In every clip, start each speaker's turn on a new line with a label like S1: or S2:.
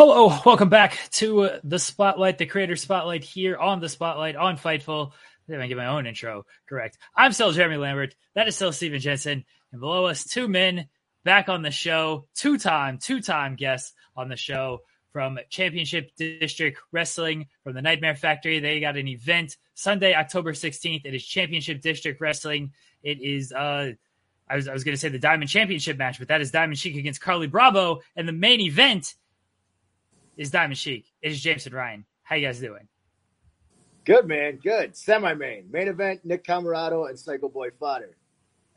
S1: Hello, welcome back to uh, the Spotlight, the Creator Spotlight here on the Spotlight on Fightful. I didn't get my own intro correct. I'm still Jeremy Lambert. That is still Steven Jensen. And below us, two men back on the show, two time, two time guests on the show from Championship District Wrestling from the Nightmare Factory. They got an event Sunday, October 16th. It is Championship District Wrestling. It is, uh, I was, I was going to say the Diamond Championship match, but that is Diamond Sheik against Carly Bravo. And the main event is Diamond Sheik. It is Jameson Ryan. How you guys doing?
S2: Good, man. Good. Semi main. Main event Nick Comoroto and Psycho Boy Fodder.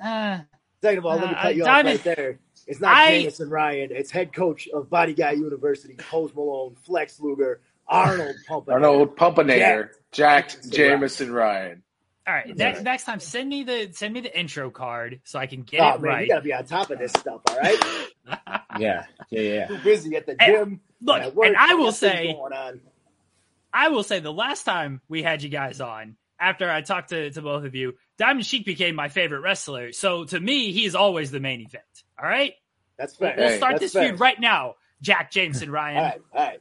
S1: Uh,
S2: Second of all, let me
S1: Uh,
S2: cut you
S1: Diamond-
S2: off right there. It's not
S1: I-
S2: Jameson Ryan. It's head coach of Body Guy University, Post Malone, Flex Luger, Arnold Pumpanator.
S3: Arnold Pumpanator, Jacked
S2: Jackson
S3: Jameson Ryan.
S1: all right. Next,
S2: right.
S1: next time, send me the send me the intro card so I can get
S2: Oh,
S1: it
S2: man,
S1: right.
S2: you got to be on top of this stuff, all right?
S4: Yeah, yeah, yeah.
S2: Too busy at the
S1: Hey,
S2: gym.
S1: Look,
S2: at work,
S1: and I will say,
S2: going on.
S1: I will say, the last time we had you guys on, after I talked to, to both of you, Diamond Sheik became my favorite wrestler. So to me, he is always the main event. All right,
S2: That's
S1: we'll,
S2: fair.
S1: we'll
S3: Hey,
S1: start this
S2: fair.
S1: feud right now. Jack Jameson Ryan.
S2: All right, all right.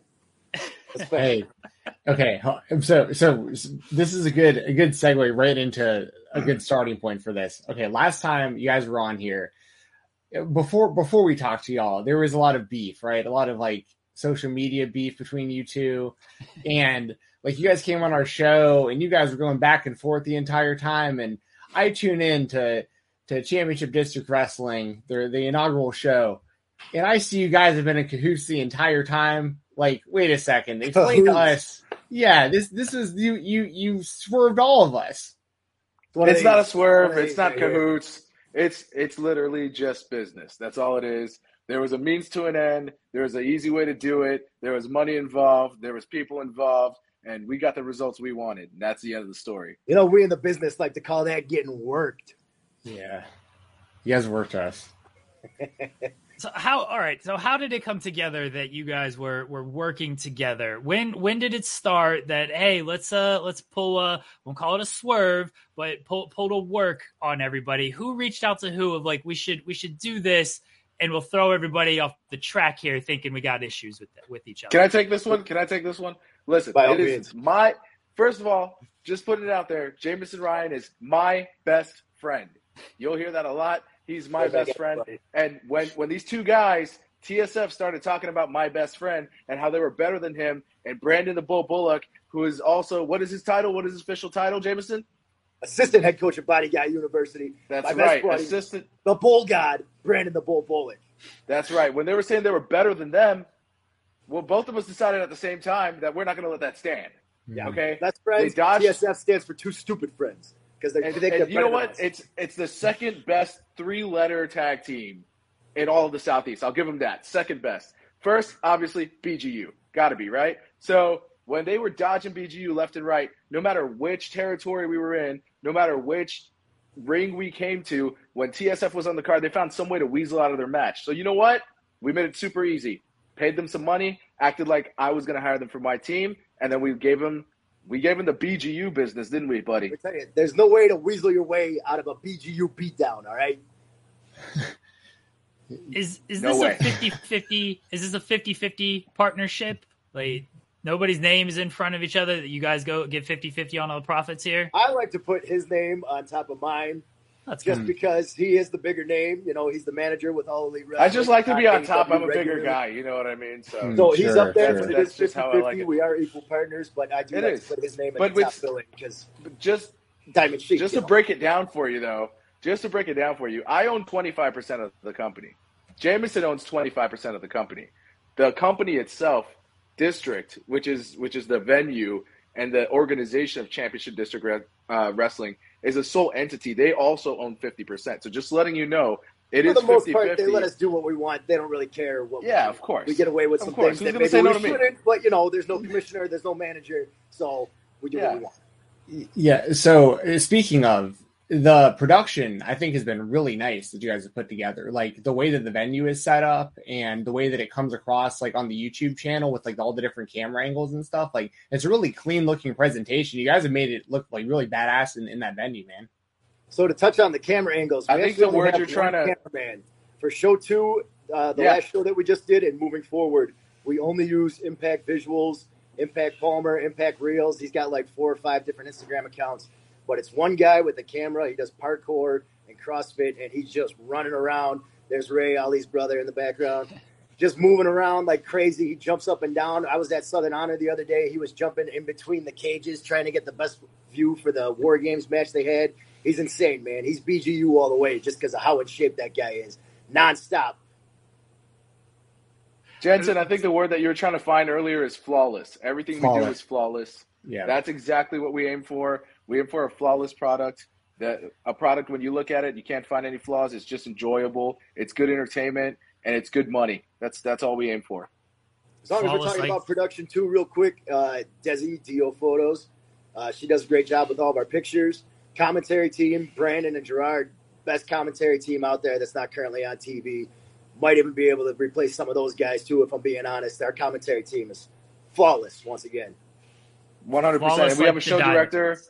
S2: That's fair.
S4: Hey, okay. So, so this is a good a good segue right into a good starting point for this. Okay, last time you guys were on here, before before we talked to y'all, there was a lot of beef, right? A lot of like social media beef between you two, and like you guys came on our show and you guys were going back and forth the entire time, and I tune in to to Championship District Wrestling, the the inaugural show, and I see you guys have been in cahoots the entire time. Like, wait a second, explain to us. Yeah, this this is you you you swerved all of us.
S2: one of
S3: It's not a swerve. It's not
S2: right here.
S3: cahoots. It's it's literally just business. That's all it is. There was a means to an end. There was an easy way to do it. There was money involved. There was people involved, and we got the results we wanted. And that's the end of the story.
S2: You know, we in the business like to call that getting worked.
S4: Yeah, you guys worked us.
S1: So how? All right. So how did it come together that you guys were were working together? When when did it start that hey let's uh let's pull a won't call it a swerve but pull pull to work on everybody? Who reached out to who of like we should we should do this and we'll throw everybody off the track here thinking we got issues with with each other.
S3: Can I take this one? Can I take this one? Listen,
S2: By
S3: it is
S2: means.
S3: my first of all, just putting it out there. Jameson Ryan is my best friend. You'll hear that a lot. He's my
S2: Yes,
S3: best friend.
S2: buddy.
S3: And when when these two guys, TSF started talking about my best friend and how they were better than him, and Brandon the Bull Bullock, who is also what is his title? What is his official title, Jameson?
S2: Assistant head coach of Body Guy University,
S3: That's
S2: My
S3: right.
S2: buddy.
S3: Assistant.
S2: the Bull God, Brandon the Bull Bullock.
S3: That's right. When they were saying they were better than them, well, both of us decided at the same time that we're not going to let that stand.
S2: Yeah.
S3: Okay.
S2: That's friends.
S3: They dodged-
S2: TSF stands for two stupid friends because they
S3: And,
S2: think
S3: and
S2: they're
S3: you know what? It's it's the second best three letter tag team in all of the Southeast. I'll give them that. Second best. First, obviously, BGU. Got to be right. So when they were dodging BGU left and right, no matter which territory we were in, no matter which ring we came to, when TSF was on the card, they found some way to weasel out of their match. So you know what? We made it super easy. Paid them some money, acted like I was going to hire them for my team, and then we gave them we gave them the BGU business, didn't we, buddy?
S2: Let tell you, there's no way to weasel your way out of a BGU beatdown. All right.
S1: Is is
S3: No
S1: this
S3: way.
S1: a 50-50 is this a 50-50 partnership? Like nobody's name is in front of each other that you guys go get 50-50 on all the profits here?
S2: I like to put his name on top of mine
S1: That's
S2: just
S1: good.
S2: because he is the bigger name. You know, he's the manager with all elite.
S3: I just like to be on top. I'm a bigger guy. You know what I mean? So,
S4: Hmm.
S2: So he's up there,
S4: sure.
S2: but it
S3: That's
S2: is
S3: just
S2: 50
S3: how I like it.
S2: We are equal partners, but I do
S3: It
S2: like
S3: is.
S2: to put his name at
S3: But
S2: the top
S3: with-
S2: billing because
S3: just
S2: Diamond Sheik.
S3: just to
S2: know.
S3: break it down for you, though, just to break it down for you, I own 25 percent of the company. Jameson owns 25 percent of the company. The company itself, District, which is which is the venue and the organization of Championship District uh, Wrestling, is a sole entity. They also own 50 percent. So just letting you know, it
S2: For
S3: is
S2: the most
S3: 50
S2: part, they let us do what we want. They don't really care what.
S3: Yeah,
S2: we,
S3: of course.
S2: We get away with some things that maybe
S3: say no
S2: we
S3: to
S2: shouldn't. But you know, there's no commissioner, there's no manager, so we do
S3: Yeah.
S2: what we want.
S4: Yeah. So uh, speaking of the production, I think has been really nice that you guys have put together. Like the way that the venue is set up and the way that it comes across, like on the YouTube channel with like all the different camera angles and stuff. Like it's a really clean looking presentation. You guys have made it look like really badass in, in that venue, man.
S2: So to touch on the camera angles,
S3: I think the
S2: only
S3: word you're trying to-
S2: cameraman for show two, uh, the
S3: Yeah.
S2: last show that we just did, and moving forward, We only use Impact Visuals, Impact Palmer, Impact Reels. He's got like four or five different Instagram accounts, but it's one guy with a camera. He does parkour and CrossFit, and he's just running around. There's Ray Ali's brother in the background, just moving around like crazy. He jumps up and down. I was at Southern Honor the other day. He was jumping in between the cages, trying to get the best view for the War Games match they had. He's insane, man. He's BGU all the way just because of how in shape that guy is, nonstop.
S3: Jensen, I think the word that you were trying to find earlier is flawless. Everything we do is flawless.
S4: Yeah.
S3: That's exactly what we aim for. We aim for a flawless product. That a product when you look at it, you can't find any flaws. It's just enjoyable. It's good entertainment and it's good money. That's that's all we aim for.
S2: As long as we're talking
S1: like-
S2: about production too, real quick, uh, Desi Dio Photos, uh, she does a great job with all of our pictures. Commentary team, Brandon and Gerard, best commentary team out there that's not currently on TV. Might even be able to replace some of those guys too, if I'm being honest. Our commentary team is flawless once again.
S3: One hundred percent.
S1: Flawless
S3: And we have a
S1: like the
S3: show
S1: diamond.
S3: director.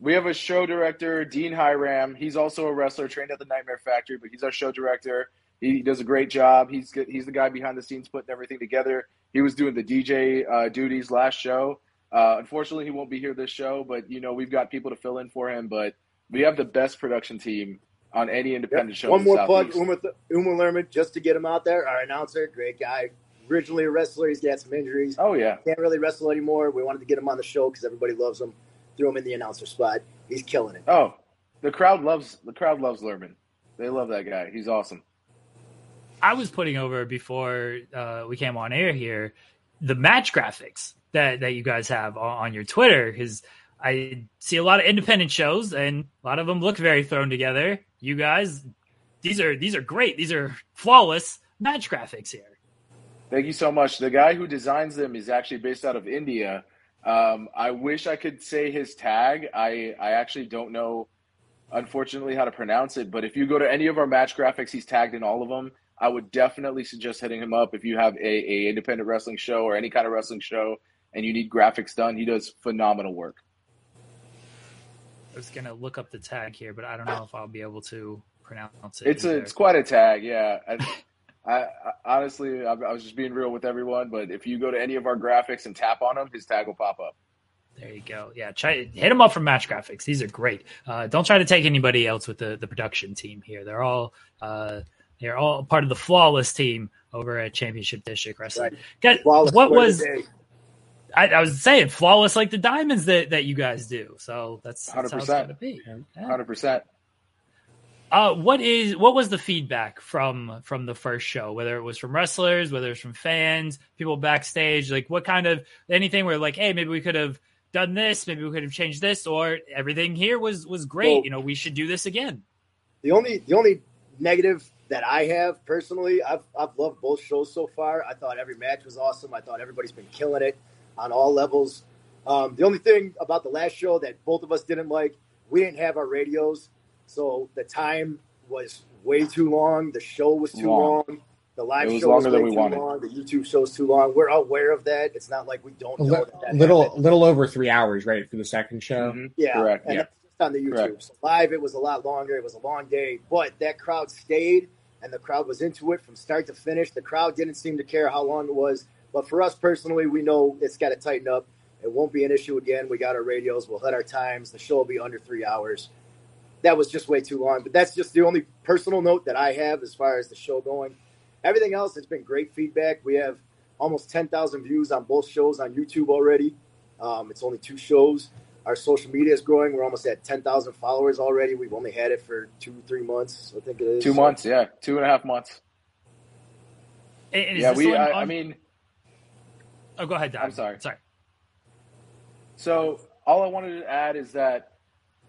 S3: We have a show director, Dean Hiram. He's also a wrestler trained at the Nightmare Factory, but he's our show director. He does a great job. He's he's the guy behind the scenes putting everything together. He was doing the DJ uh, duties last show. Uh, unfortunately, he won't be here this show, but you know we've got people to fill in for him. But we have the best production team on any independent show.
S2: One more plug. Uma, Uma Lerman, just to get him out there. Our announcer, great guy. Originally a wrestler, he's got some injuries.
S3: Oh yeah,
S2: Can't really wrestle anymore. We wanted to get him on the show because everybody loves him. Threw him in the announcer spot. He's killing it.
S3: Oh, the crowd loves the crowd loves Lerman. They love that guy. He's awesome.
S1: I was putting over before uh, we came on air here the match graphics that that you guys have on, on your Twitter because I see a lot of independent shows and a lot of them look very thrown together. You guys, these are these are great. These are flawless match graphics here.
S3: Thank you so much. The guy who designs them is actually based out of India. Um, I wish I could say his tag. I, I actually don't know, unfortunately, how to pronounce it. But if you go to any of our match graphics, he's tagged in all of them. I would definitely suggest hitting him up if you have a, a independent wrestling show or any kind of wrestling show and you need graphics done. He does phenomenal work.
S1: I was gonna look up the tag here, but I don't know if I'll be able to pronounce it.
S3: It's a, it's quite a tag, yeah. I, I, I honestly, I, I was just being real with everyone. But if you go to any of our graphics and tap on him, his tag will pop up.
S1: There you go. Yeah, try hit them up for match graphics. These are great. Uh, don't try to take anybody else with the, the production team here. They're all uh, they're all part of the flawless team over at Championship District Wrestling. Guys,
S2: Flawless
S1: what was. I, I was saying flawless like the diamonds that, that you guys do. So that's, that's how it's
S3: 100%.
S1: going to be. Yeah.
S3: Hundred percent.
S1: Uh, what is what was the feedback from from the first show? Whether it was from wrestlers, whether it's from fans, people backstage, like what kind of anything where like, hey, maybe we could have done this, maybe we could have changed this, or everything here was was great.
S2: Well-
S1: you know, we should do this again.
S2: The only the only negative that I have personally, I've I've loved both shows so far. I thought every match was awesome. I thought everybody's been killing it on all levels. Um, the only thing about the last show that both of us didn't like, we didn't have our radios, so the time was way too long. The show was too
S3: Long.
S2: long. The live
S3: It was
S2: show was
S3: longer
S2: way
S3: we
S2: too
S3: wanted.
S2: long. The YouTube show's too long. We're aware of that. It's not like we don't
S4: A
S2: know
S4: li-
S2: that. that
S4: little,
S2: happened.
S4: little over three hours, right, for the second show.
S3: Mhm.
S2: Yeah,
S3: Correct,
S2: And
S3: yeah.
S2: that's just on the YouTube. So live, it was a lot longer. It was a long day, but that crowd stayed, and the crowd was into it from start to finish. The crowd didn't seem to care how long it was, but for us personally, we know it's got to tighten up. It won't be an issue again. We got our radios. We'll hit our times. The show will be under three hours. That was just way too long, but that's just the only personal note that I have as far as the show going. Everything else, it's been great feedback. We have almost 10,000 views on both shows on YouTube already. Um, it's only two shows. Our social media is growing. We're almost at 10,000 followers already. We've only had it for two, three months, I think it is.
S3: Two months, yeah, two and a half months.
S1: And- and
S3: Yeah, we.
S1: one
S3: I,
S1: on-
S3: I mean,
S1: oh, go ahead. Don.
S3: I'm sorry.
S1: Sorry.
S3: So all I wanted to add is that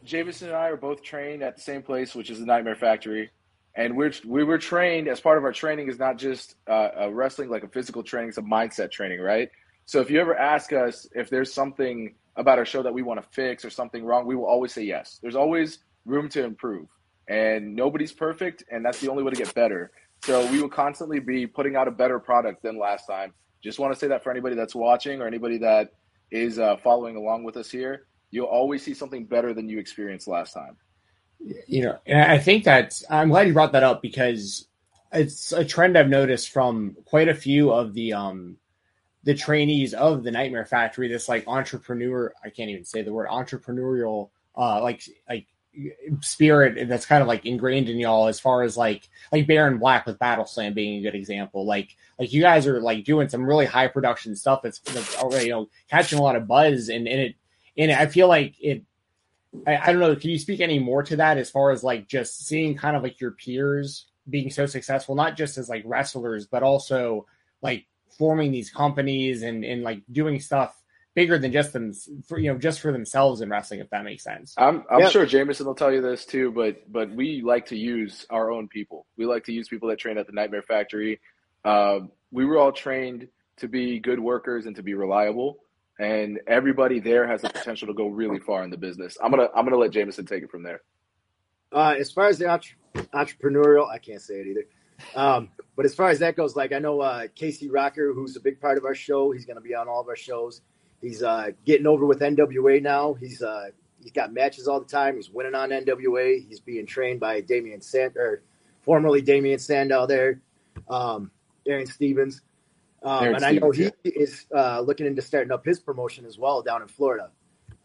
S3: Jameson and I are both trained at the same place, which is the Nightmare Factory, and we're we were trained as part of our training is not just uh, a wrestling like a physical training, it's a mindset training, right? So if you ever ask us if there's something about our show that we want to fix or something wrong, we will always say yes. There's always room to improve, and nobody's perfect, and that's the only way to get better. So we will constantly be putting out a better product than last time. Just want to say that for anybody that's watching or anybody that is uh, following along with us here, you'll always see something better than you experienced last time.
S4: you know, and I think that I'm glad you brought that up because it's a trend I've noticed from quite a few of the um the trainees of the Nightmare Factory, this like entrepreneur, I can't even say the word entrepreneurial, uh, like like spirit that's kind of like ingrained in y'all as far as like like Baron Black with Battle Slam being a good example. Like like you guys are like doing some really high production stuff that's, that's already you know catching a lot of buzz and, and it and I feel like it I, I don't know, can you speak any more to that as far as like just seeing kind of like your peers being so successful, not just as like wrestlers, but also like forming these companies and and like doing stuff bigger than just them for you know just for themselves in wrestling if that makes sense?
S3: I'm, I'm sure jameson will tell you this too but but we like to use our own people. We like to use people that train at the nightmare factory. Uh, we were all trained to be good workers and to be reliable and everybody there has the potential to go really far in the business i'm gonna i'm gonna let jameson take it from there
S2: uh, as far as the entre- entrepreneurial i can't say it either um, but as far as that goes like i know uh, casey rocker who's a big part of our show he's to be on all of our shows He's uh, getting over with NWA now. He's uh, he's got matches all the time. He's winning on NWA. He's being trained by Damian Sand or formerly Damien Sandow there, um, Aaron Stevens. Um, and I know he is uh, looking into starting up his promotion as well down in Florida.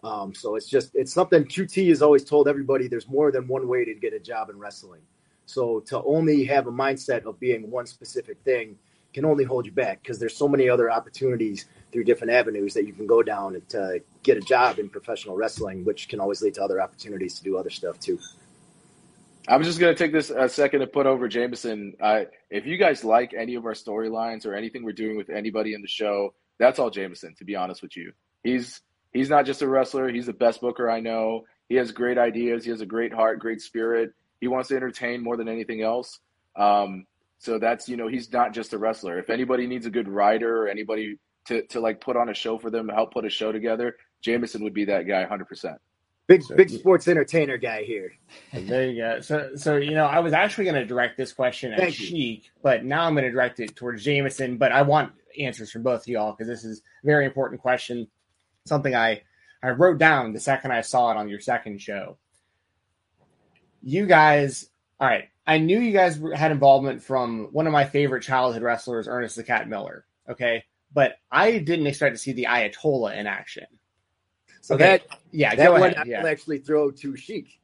S2: Um, so it's just it's something QT has always told everybody. There's more than one way to get a job in wrestling. So to only have a mindset of being one specific thing can only hold you back because there's so many other opportunities through different avenues that you can go down to get a job in professional wrestling, which can always lead to other opportunities to do other stuff too.
S3: I'm just to take this a second to put over Jameson. If you guys like any of our storylines or anything we're doing with anybody in the show, that's all Jameson. To be honest with you, he's he's not just a wrestler; he's the best booker I know. He has great ideas. He has a great heart, great spirit. He wants to entertain more than anything else. Um, so that's you know he's not just a wrestler. If anybody needs a good writer or anybody to to like put on a show for them, help put a show together, Jameson would be that guy, hundred percent.
S2: Big so, big sports entertainer guy here.
S4: There you go. So so you know I was actually going to direct this question at Sheik, but now I'm going to direct it towards Jameson. But I want answers from both of y'all because this is a very important question. Something I I wrote down the second I saw it on your second show. You guys, all right. I knew you guys had involvement from one of my favorite childhood wrestlers, Ernest the Cat Miller. Okay, but I didn't expect to see the Ayatollah in action.
S2: So okay. that yeah, that one ahead. I yeah. will actually throw to Sheik.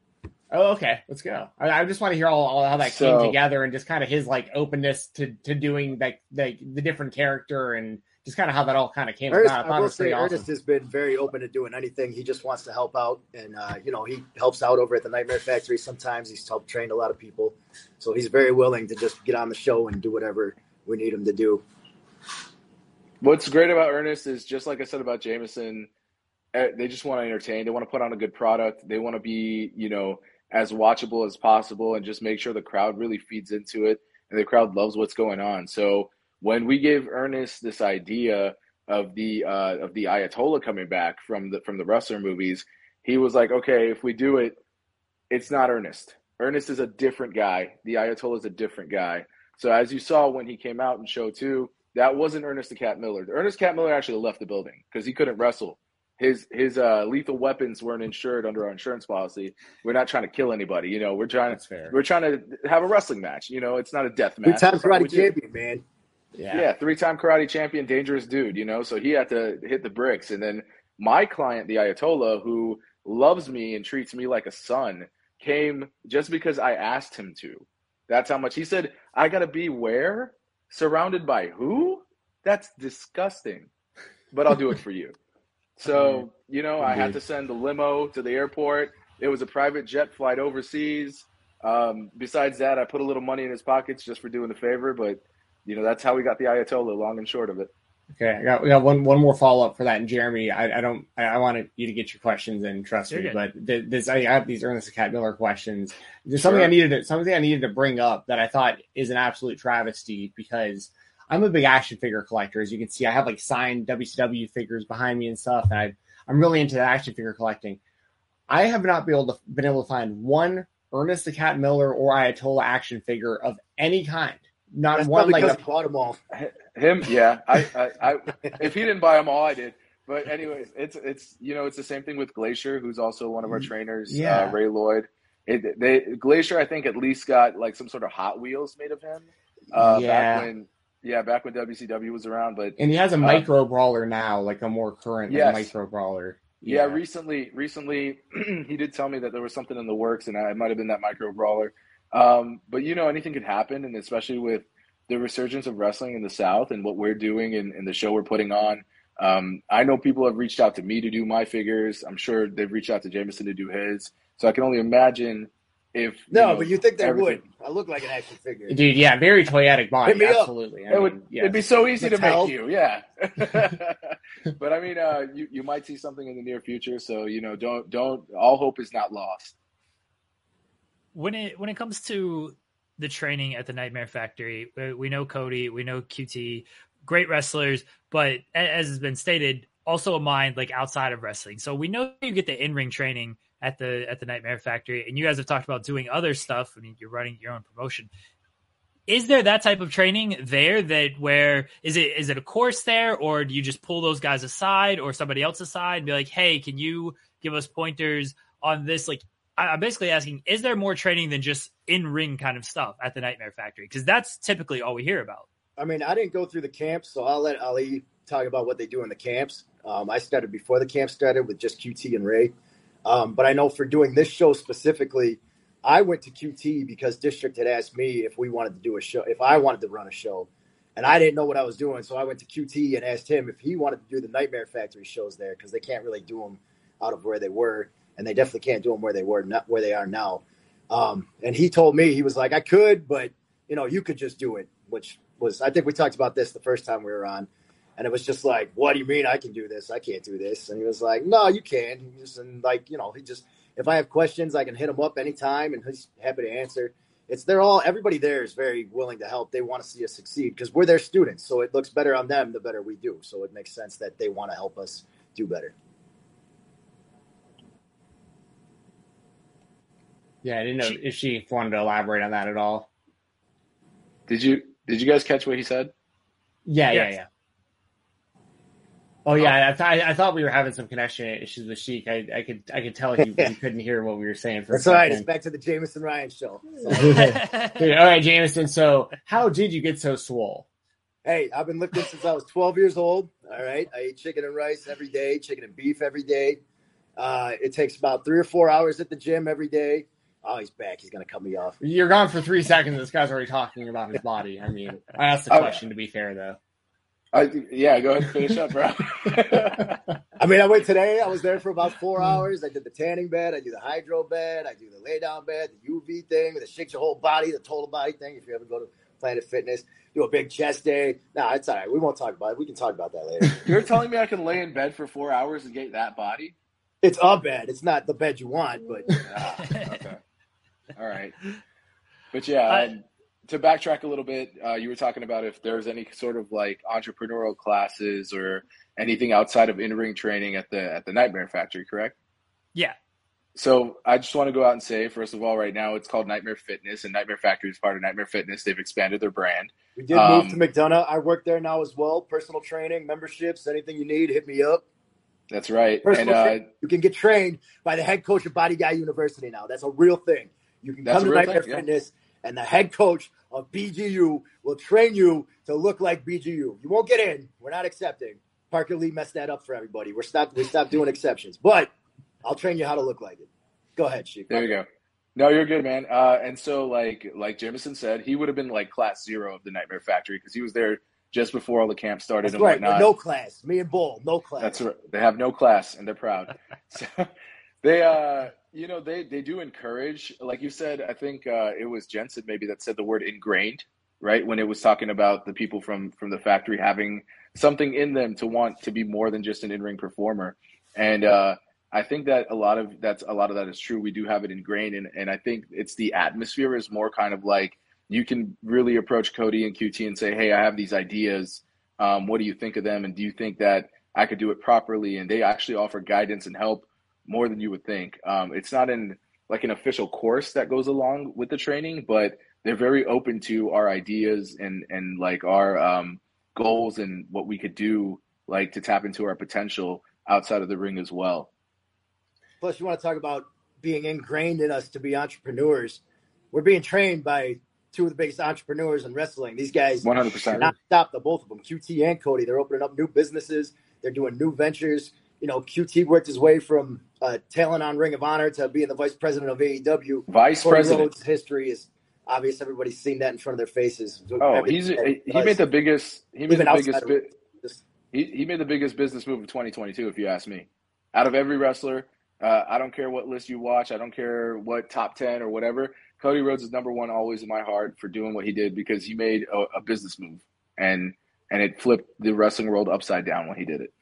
S4: Oh, okay. Let's go. I, I just want to hear all, all how that so, came together and just kind of his like openness to to doing like the, the different character and just kind of how that all kind of came
S2: Ernest,
S4: about.
S2: I, I will say awesome. Ernest has been very open to doing anything. He just wants to help out, and uh, you know he helps out over at the Nightmare Factory. Sometimes he's helped train a lot of people, so he's very willing to just get on the show and do whatever we need him to do.
S3: What's great about Ernest is just like I said about Jameson, they just want to entertain. They want to put on a good product. They want to be, you know, as watchable as possible and just make sure the crowd really feeds into it and the crowd loves what's going on. So when we gave Ernest this idea of the uh, of the Ayatollah coming back from the from the wrestler movies, he was like, okay, if we do it, it's not Ernest. Ernest is a different guy. The Ayatollah is a different guy. So as you saw when he came out in show two, that wasn't Ernest the Cat Miller. Ernest Cat Miller actually left the building because he couldn't wrestle. His his uh, lethal weapons weren't insured under our insurance policy. We're not trying to kill anybody. You know, we're trying
S4: That's fair.
S3: we're trying to have a wrestling match. You know, it's not a death match.
S2: Three times karate champion, man.
S3: Yeah, yeah three time karate champion, dangerous dude. You know, so he had to hit the bricks. And then my client, the Ayatollah, who loves me and treats me like a son, came just because I asked him to. That's how much he said. I gotta be where Surrounded by who? That's disgusting. But I'll do it for you. So, you know, I had to send the limo to the airport. It was a private jet flight overseas. Um, besides that, I put a little money in his pockets just for doing the favor. But, you know, that's how we got the Ayatollah, long and short of it.
S4: Okay, I got, we got one one more follow up for that. And Jeremy, I, I don't, I, I wanted you to get your questions in, trust You're me. Good. But this, I have these Ernest Cat Miller questions. There's something sure. I needed, to, something I needed to bring up that I thought is an absolute travesty because I'm a big action figure collector. As you can see, I have like signed WCW figures behind me and stuff, and I, I'm really into action figure collecting. I have not been able to been able to find one Ernest the Cat Miller or Ayatollah action figure of any kind. Not
S2: That's
S4: one
S2: like a, bought them all.
S3: Him, yeah. I, I, I, if he didn't buy them all, I did. But anyways, it's it's you know it's the same thing with Glacier, who's also one of our mm, trainers. Uh, yeah, uh, Ray Lloyd. It, they Glacier, I think, at least got like some sort of Hot Wheels made of him. Uh,
S4: yeah.
S3: Back when Yeah, back when WCW was around, but
S4: And he has a
S3: Uh,
S4: micro brawler now, like a more current like, micro brawler.
S3: Yeah, recently, recently he did tell me that there was something in the works, and I, it might have been that micro brawler. Um, but you know, anything could happen, and especially with the resurgence of wrestling in the South and what we're doing and, and the show we're putting on. Um, I know people have reached out to me to do my figures. I'm sure they've reached out to Jameson to do his. So I can only imagine if
S2: No,
S3: know,
S2: but you think they
S3: everything-
S2: would? I look like an action figure.
S4: dude. Yeah, very toyetic body.
S2: Hit me.
S4: Absolutely. I
S3: It would
S4: mean, yeah.
S3: it'd be so easy to
S2: Mattel.
S3: make you, yeah. but I mean, uh, you you might see something in the near future, so you know, don't don't all hope is not lost.
S1: when it when it comes to the training at the Nightmare Factory, uh, we know Cody, we know QT, great wrestlers, but as has been stated, also a mind like outside of wrestling. So we know you get the in ring training at the at the Nightmare Factory, and you guys have talked about doing other stuff. I mean, you're running your own promotion. Is there that type of training there that where is it is it a course there or do you just pull those guys aside or somebody else aside and be like, hey, can you give us pointers on this? Like I'm basically asking, is there more training than just in ring kind of stuff at the Nightmare Factory? Because that's typically all we hear about.
S2: I mean, I didn't go through the camps, so I'll let Ali talk about what they do in the camps. Um, I started before the camp started with just QT and Ray. Um, but I know for doing this show specifically, I went to QT because District had asked me if we wanted to do a show, if I wanted to run a show. And I didn't know what I was doing. So I went to QT and asked him if he wanted to do the Nightmare Factory shows there because they can't really do them out of where they were. And they definitely can't do them where they were, not where they are now. Um, and he told me, he was like, I could, but you know, you could just do it, which was, I think we talked about this the first time we were on. And it was just like, what do you mean I can do this? I can't do this. And he was like, no, you can. He just, and like, you know, he just, if I have questions, I can hit him up anytime and he's happy to answer. It's, they're all, everybody there is very willing to help. They want to see us succeed because we're their students. So it looks better on them the better we do. So it makes sense that they want to help us do better.
S4: yeah, I didn't know if she wanted to elaborate on that at all.
S3: Did you did you guys catch what he said?
S4: Yeah, yeah, yeah. Oh yeah, I, th- I thought we were having some connection issues with Sheik. I, I could I could tell you, you couldn't hear what we were saying for
S2: That's all right. It's back to the Jameson Ryan show. So,
S4: Dude, all right, Jameson. So, how did you get so swole?
S2: hey, I've been lifting since I was 12 years old. All right. I eat chicken and rice every day, chicken and beef every day. Uh, it takes about three or four hours at the gym every day. Oh, he's back. He's going to cut me off.
S4: You're gone for three seconds. This guy's already talking about his body. I mean, I asked the
S3: Oh.
S4: question to be fair, though.
S3: I, yeah, go ahead and finish up, bro.
S2: I mean, I went today. I was there for about four hours. I did the tanning bed. I do the hydro bed. I do the lay down bed, the UV thing, the shakes your whole body, the total body thing. If you ever go to Planet Fitness, do a big chest day. No, it's all right. We won't talk about it. We can talk about that later.
S3: You're telling me I can lay in bed for four hours and get that body?
S2: it's a bed. It's not the bed you want, but
S3: Ah, okay. All right. But yeah,
S1: I-
S3: um, to backtrack a little bit, uh, you were talking about if there's any sort of like entrepreneurial classes or anything outside of in-ring training at the at the Nightmare Factory, correct?
S1: yeah.
S3: So I just want to go out and say, first of all, right now it's called Nightmare Fitness, and Nightmare Factory is part of Nightmare Fitness. They've expanded their brand.
S2: we did
S3: Um,
S2: move to McDonough. I work there now as well. Personal training, memberships, anything you need, hit me up.
S3: That's right. And
S2: Personal
S3: uh,
S2: training. You can get trained by the head coach of Body Guy University now. That's a real thing. You can come to
S3: real
S2: Nightmare
S3: thing, yeah.
S2: And the head coach of BGU will train you to look like BGU. You won't get in. We're not accepting. Parker Lee messed that up for everybody. We're stopped. We stopped doing exceptions, but I'll train you how to look like it. Go ahead, Sheik.
S3: There you go. No, you're good, man. Uh, and so, like, like Jameson said, he would have been like class zero of the Nightmare Factory because he was there just before all the camp started
S2: That's
S3: and
S2: right.
S3: whatnot.
S2: No class. Me and Bull. No class.
S3: That's right. They have no class and they're proud. so they, uh, you know, they they do encourage. Like you said, I think uh, it was Jensen maybe that said the word ingrained, right? When it was talking about the people from from the factory having something in them to want to be more than just an in ring performer, and uh, I think that a lot of that's a lot of that is true. We do have it ingrained, and and I think it's the atmosphere is more kind of like you can really approach Cody and QT and say, hey, I have these ideas. Um, what do you think of them? And do you think that I could do it properly? And they actually offer guidance and help more than you would think. Um, it's not in like an official course that goes along with the training, but they're very open to our ideas and and like our um, goals and what we could do, like to tap into our potential outside of the ring as well.
S2: Plus, you want to talk about being ingrained in us to be entrepreneurs. We're being trained by two of the biggest entrepreneurs in wrestling. These guys,
S3: one hundred percent,
S2: not stop the both of them. QT and Cody, they're opening up new businesses. They're doing new ventures. You know, QT worked his way from uh, talent on Ring of Honor to being the vice president of AEW.
S3: Vice
S2: Cody
S3: president.
S2: Rhodes' history is obvious. Everybody's seen that in front of their faces.
S3: Oh,
S2: Everything
S3: he's he made the biggest he made the biggest
S2: outside of
S3: bit.
S2: just-
S3: He, he made the biggest business move of 2022, if you ask me. Out of every wrestler, uh, I don't care what list you watch, I don't care what top 10 or whatever. Cody Rhodes is number one always in my heart for doing what he did because he made a, a business move and and it flipped the wrestling world upside down when he did it.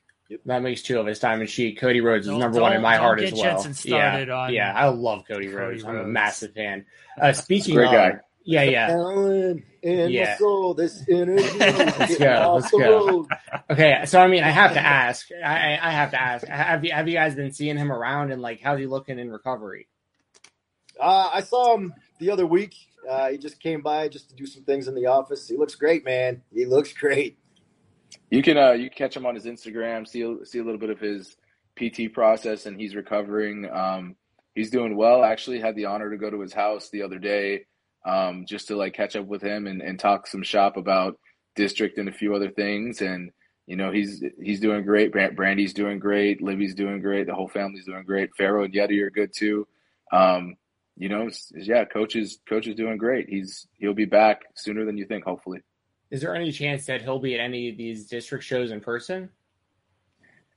S4: That makes two of his Diamond Sheik. Cody Rhodes is
S1: Don't-
S4: number one in
S1: don't-
S4: my
S1: don't
S4: heart as well.
S1: Started
S4: yeah,
S1: on
S4: yeah, I love Cody,
S1: Cody
S4: Rhodes. I'm a massive fan. Uh, speaking
S3: Great
S4: of,
S3: guy.
S4: yeah, yeah.
S2: Talent in
S4: Yeah.
S2: soul, this.
S4: Let's go, let's go. Okay, so I mean, I have to ask. I, I I have to ask. Have you have you guys been seeing him around and like how's he looking in recovery?
S2: Uh, I saw him the other week. Uh, he just came by just to do some things in the office. He looks great, man. He looks great.
S3: You can uh, you can catch him on his Instagram, see see a little bit of his PT process, and he's recovering. Um, he's doing well. I actually had the honor to go to his house the other day, um, just to like catch up with him and, and talk some shop about district and a few other things. And you know he's he's doing great. Bran- Brandi's doing great. Libby's doing great. The whole family's doing great. Pharaoh and Yeti are good too. Um, you know, yeah, coach is coach is doing great. He's he'll be back sooner than you think, hopefully.
S4: Is there any chance that he'll be at any of these district shows in person?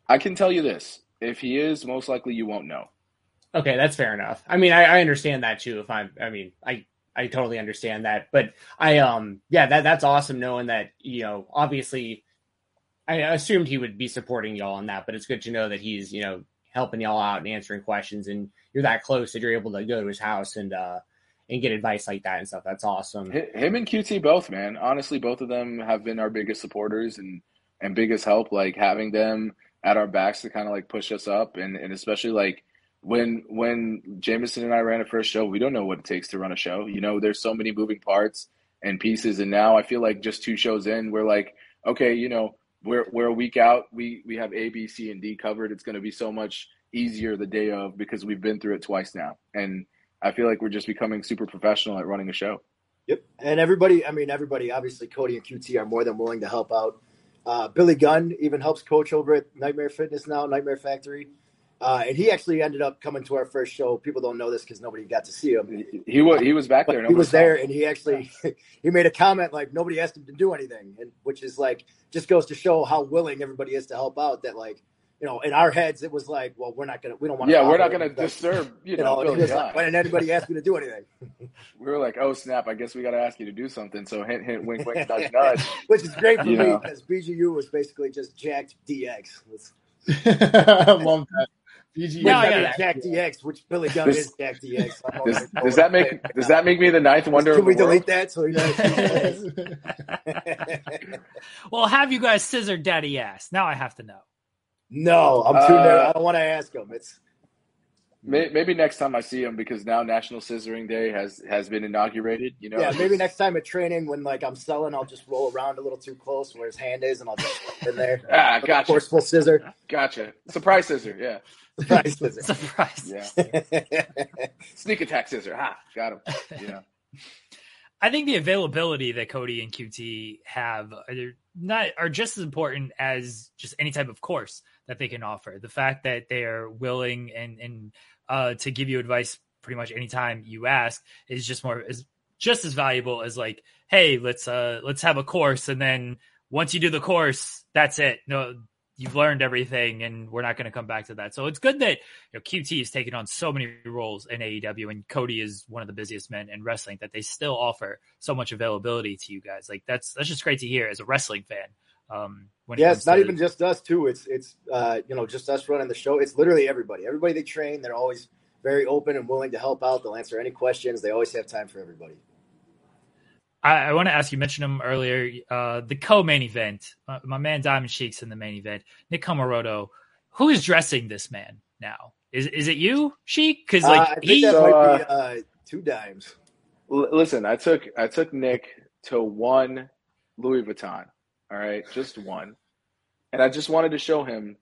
S3: I can tell you this: if he is, most likely you won't know.
S4: Okay, that's fair enough. I mean, I, I understand that too. If I'm, I mean, I I totally understand that. But I um, yeah, that that's awesome knowing that you know, obviously, I assumed he would be supporting y'all on that, but it's good to know that he's you know helping y'all out and answering questions, and you're that close that you're able to go to his house and uh and get advice like that and stuff. That's awesome.
S3: Him and QT both, man. Honestly, both of them have been our biggest supporters and and biggest help. Like having them at our backs to kind of like push us up, and and especially like when when Jameson and I ran a first show, we don't know what it takes to run a show. You know, there's so many moving parts and pieces, and now I feel like just two shows in, we're like, okay, you know, we're we're a week out. We we have A, B, C, and D covered. It's going to be so much easier the day of because we've been through it twice now, and I feel like we're just becoming super professional at running a show.
S2: Yep. And everybody, I mean, everybody, obviously, Cody and QT are more than willing to help out. Uh, Billy Gunn even helps coach over at Nightmare Fitness now, Nightmare Factory. Uh, and he actually ended up coming to our first show. People don't know this because nobody got to see him.
S3: He was he was back there.
S2: he was there,
S3: him.
S2: and he actually he made a comment like nobody asked him to do anything, and which is like just goes to show how willing everybody is to help out. That like you know, in our heads, it was like, well, we're not gonna, we don't want.
S3: To Yeah, we're not going to disturb you
S2: You
S3: know.
S2: know, and he
S3: Billy
S2: like, why didn't anybody ask me to do anything?
S3: we were like, oh snap! I guess we got to ask you to do something. So hint, hint, wink, wink, nudge, nudge.
S2: Which is great for
S3: You
S2: me
S3: know.
S2: because BGU was basically just jacked DX. It's,
S4: I love that. PG,
S1: Yeah,
S2: which,
S1: yeah.
S2: Jack DX, which Billy Gunn
S3: This-
S2: is Jack DX.
S3: Does,
S2: oh,
S3: does that make does that make me the ninth wonder
S2: Can
S3: of
S2: we
S3: the world?
S2: delete that? So you know,
S1: Well, have you guys scissored daddy ass? Now I have to know.
S2: No, I'm too.
S3: Uh,
S2: nervous. I don't want to ask him. It's
S3: May- Maybe next time I see him because now National Scissoring Day has has been inaugurated. You know,
S2: yeah. Maybe next time at training when like I'm selling, I'll just roll around a little too close where his hand is, and I'll just put in there.
S3: Ah,
S2: Like a
S3: gotcha,
S2: Forceful scissor.
S3: gotcha. Surprise scissor, yeah,
S2: Surprise scissor.
S1: Surprise.
S3: yeah. Sneak attack scissor, ha, got him. Yeah,
S1: I think the availability that Cody and QT have are not are just as important as just any type of course that they can offer. The fact that they are willing and and uh, to give you advice pretty much anytime you ask is just more is just as valuable as like, hey, let's uh let's have a course and then once you do the course, that's it. No, you've learned everything and we're not going to come back to that. So it's good that you know, QT is taking on so many roles in AEW and Cody is one of the busiest men in wrestling that they still offer so much availability to you guys. Like that's that's just great to hear as a wrestling fan. Um when
S2: yeah,
S1: comes
S2: it's not
S1: to-
S2: even just us too. It's it's uh, you know just us running the show. It's literally everybody. Everybody they train, they're always very open and willing to help out. They'll answer any questions. They always have time for everybody.
S1: I, I want to ask you mentioned him earlier. Uh, the co-main event, uh, my man Diamond Sheik's in the main event. Nick Comoroto, who is dressing this man now? Is is it you, Sheik? Because
S2: Uh,
S1: like
S2: I think
S1: he,
S2: that
S3: So,
S2: might be uh, two dimes.
S3: L- listen, I took I took Nick to one Louis Vuitton. All right, just one, and I just wanted to show him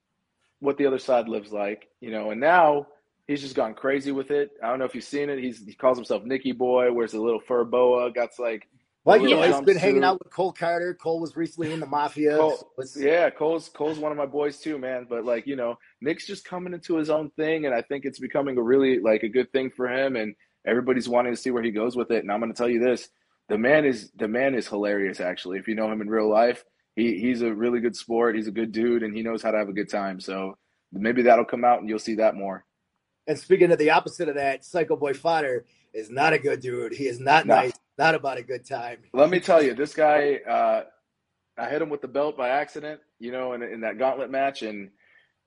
S3: what the other side lives like, you know. And now he's just gone crazy with it. I don't know if you've seen it. He's he calls himself Nicky Boy, wears a little fur boa, got like
S2: Well, you know, he's been hanging out with Cole Karter. Cole was recently in the Mafia.
S3: Cole,
S2: so
S3: yeah, Cole's Cole's one of my boys too, man. But like you know, Nick's just coming into his own thing, and I think it's becoming a really like a good thing for him, and everybody's wanting to see where he goes with it. And I'm going to tell you this: the man is the man is hilarious. Actually, if you know him in real life, he he's a really good sport. He's a good dude, and he knows how to have a good time. So maybe that'll come out, and you'll see that more.
S2: And speaking of the opposite of that, Psycho Boy Fodder is not a good dude. He is not
S3: No.
S2: nice, not about a good time.
S3: Let me tell you, this guy, uh, I hit him with the belt by accident, you know, in, in that gauntlet match, and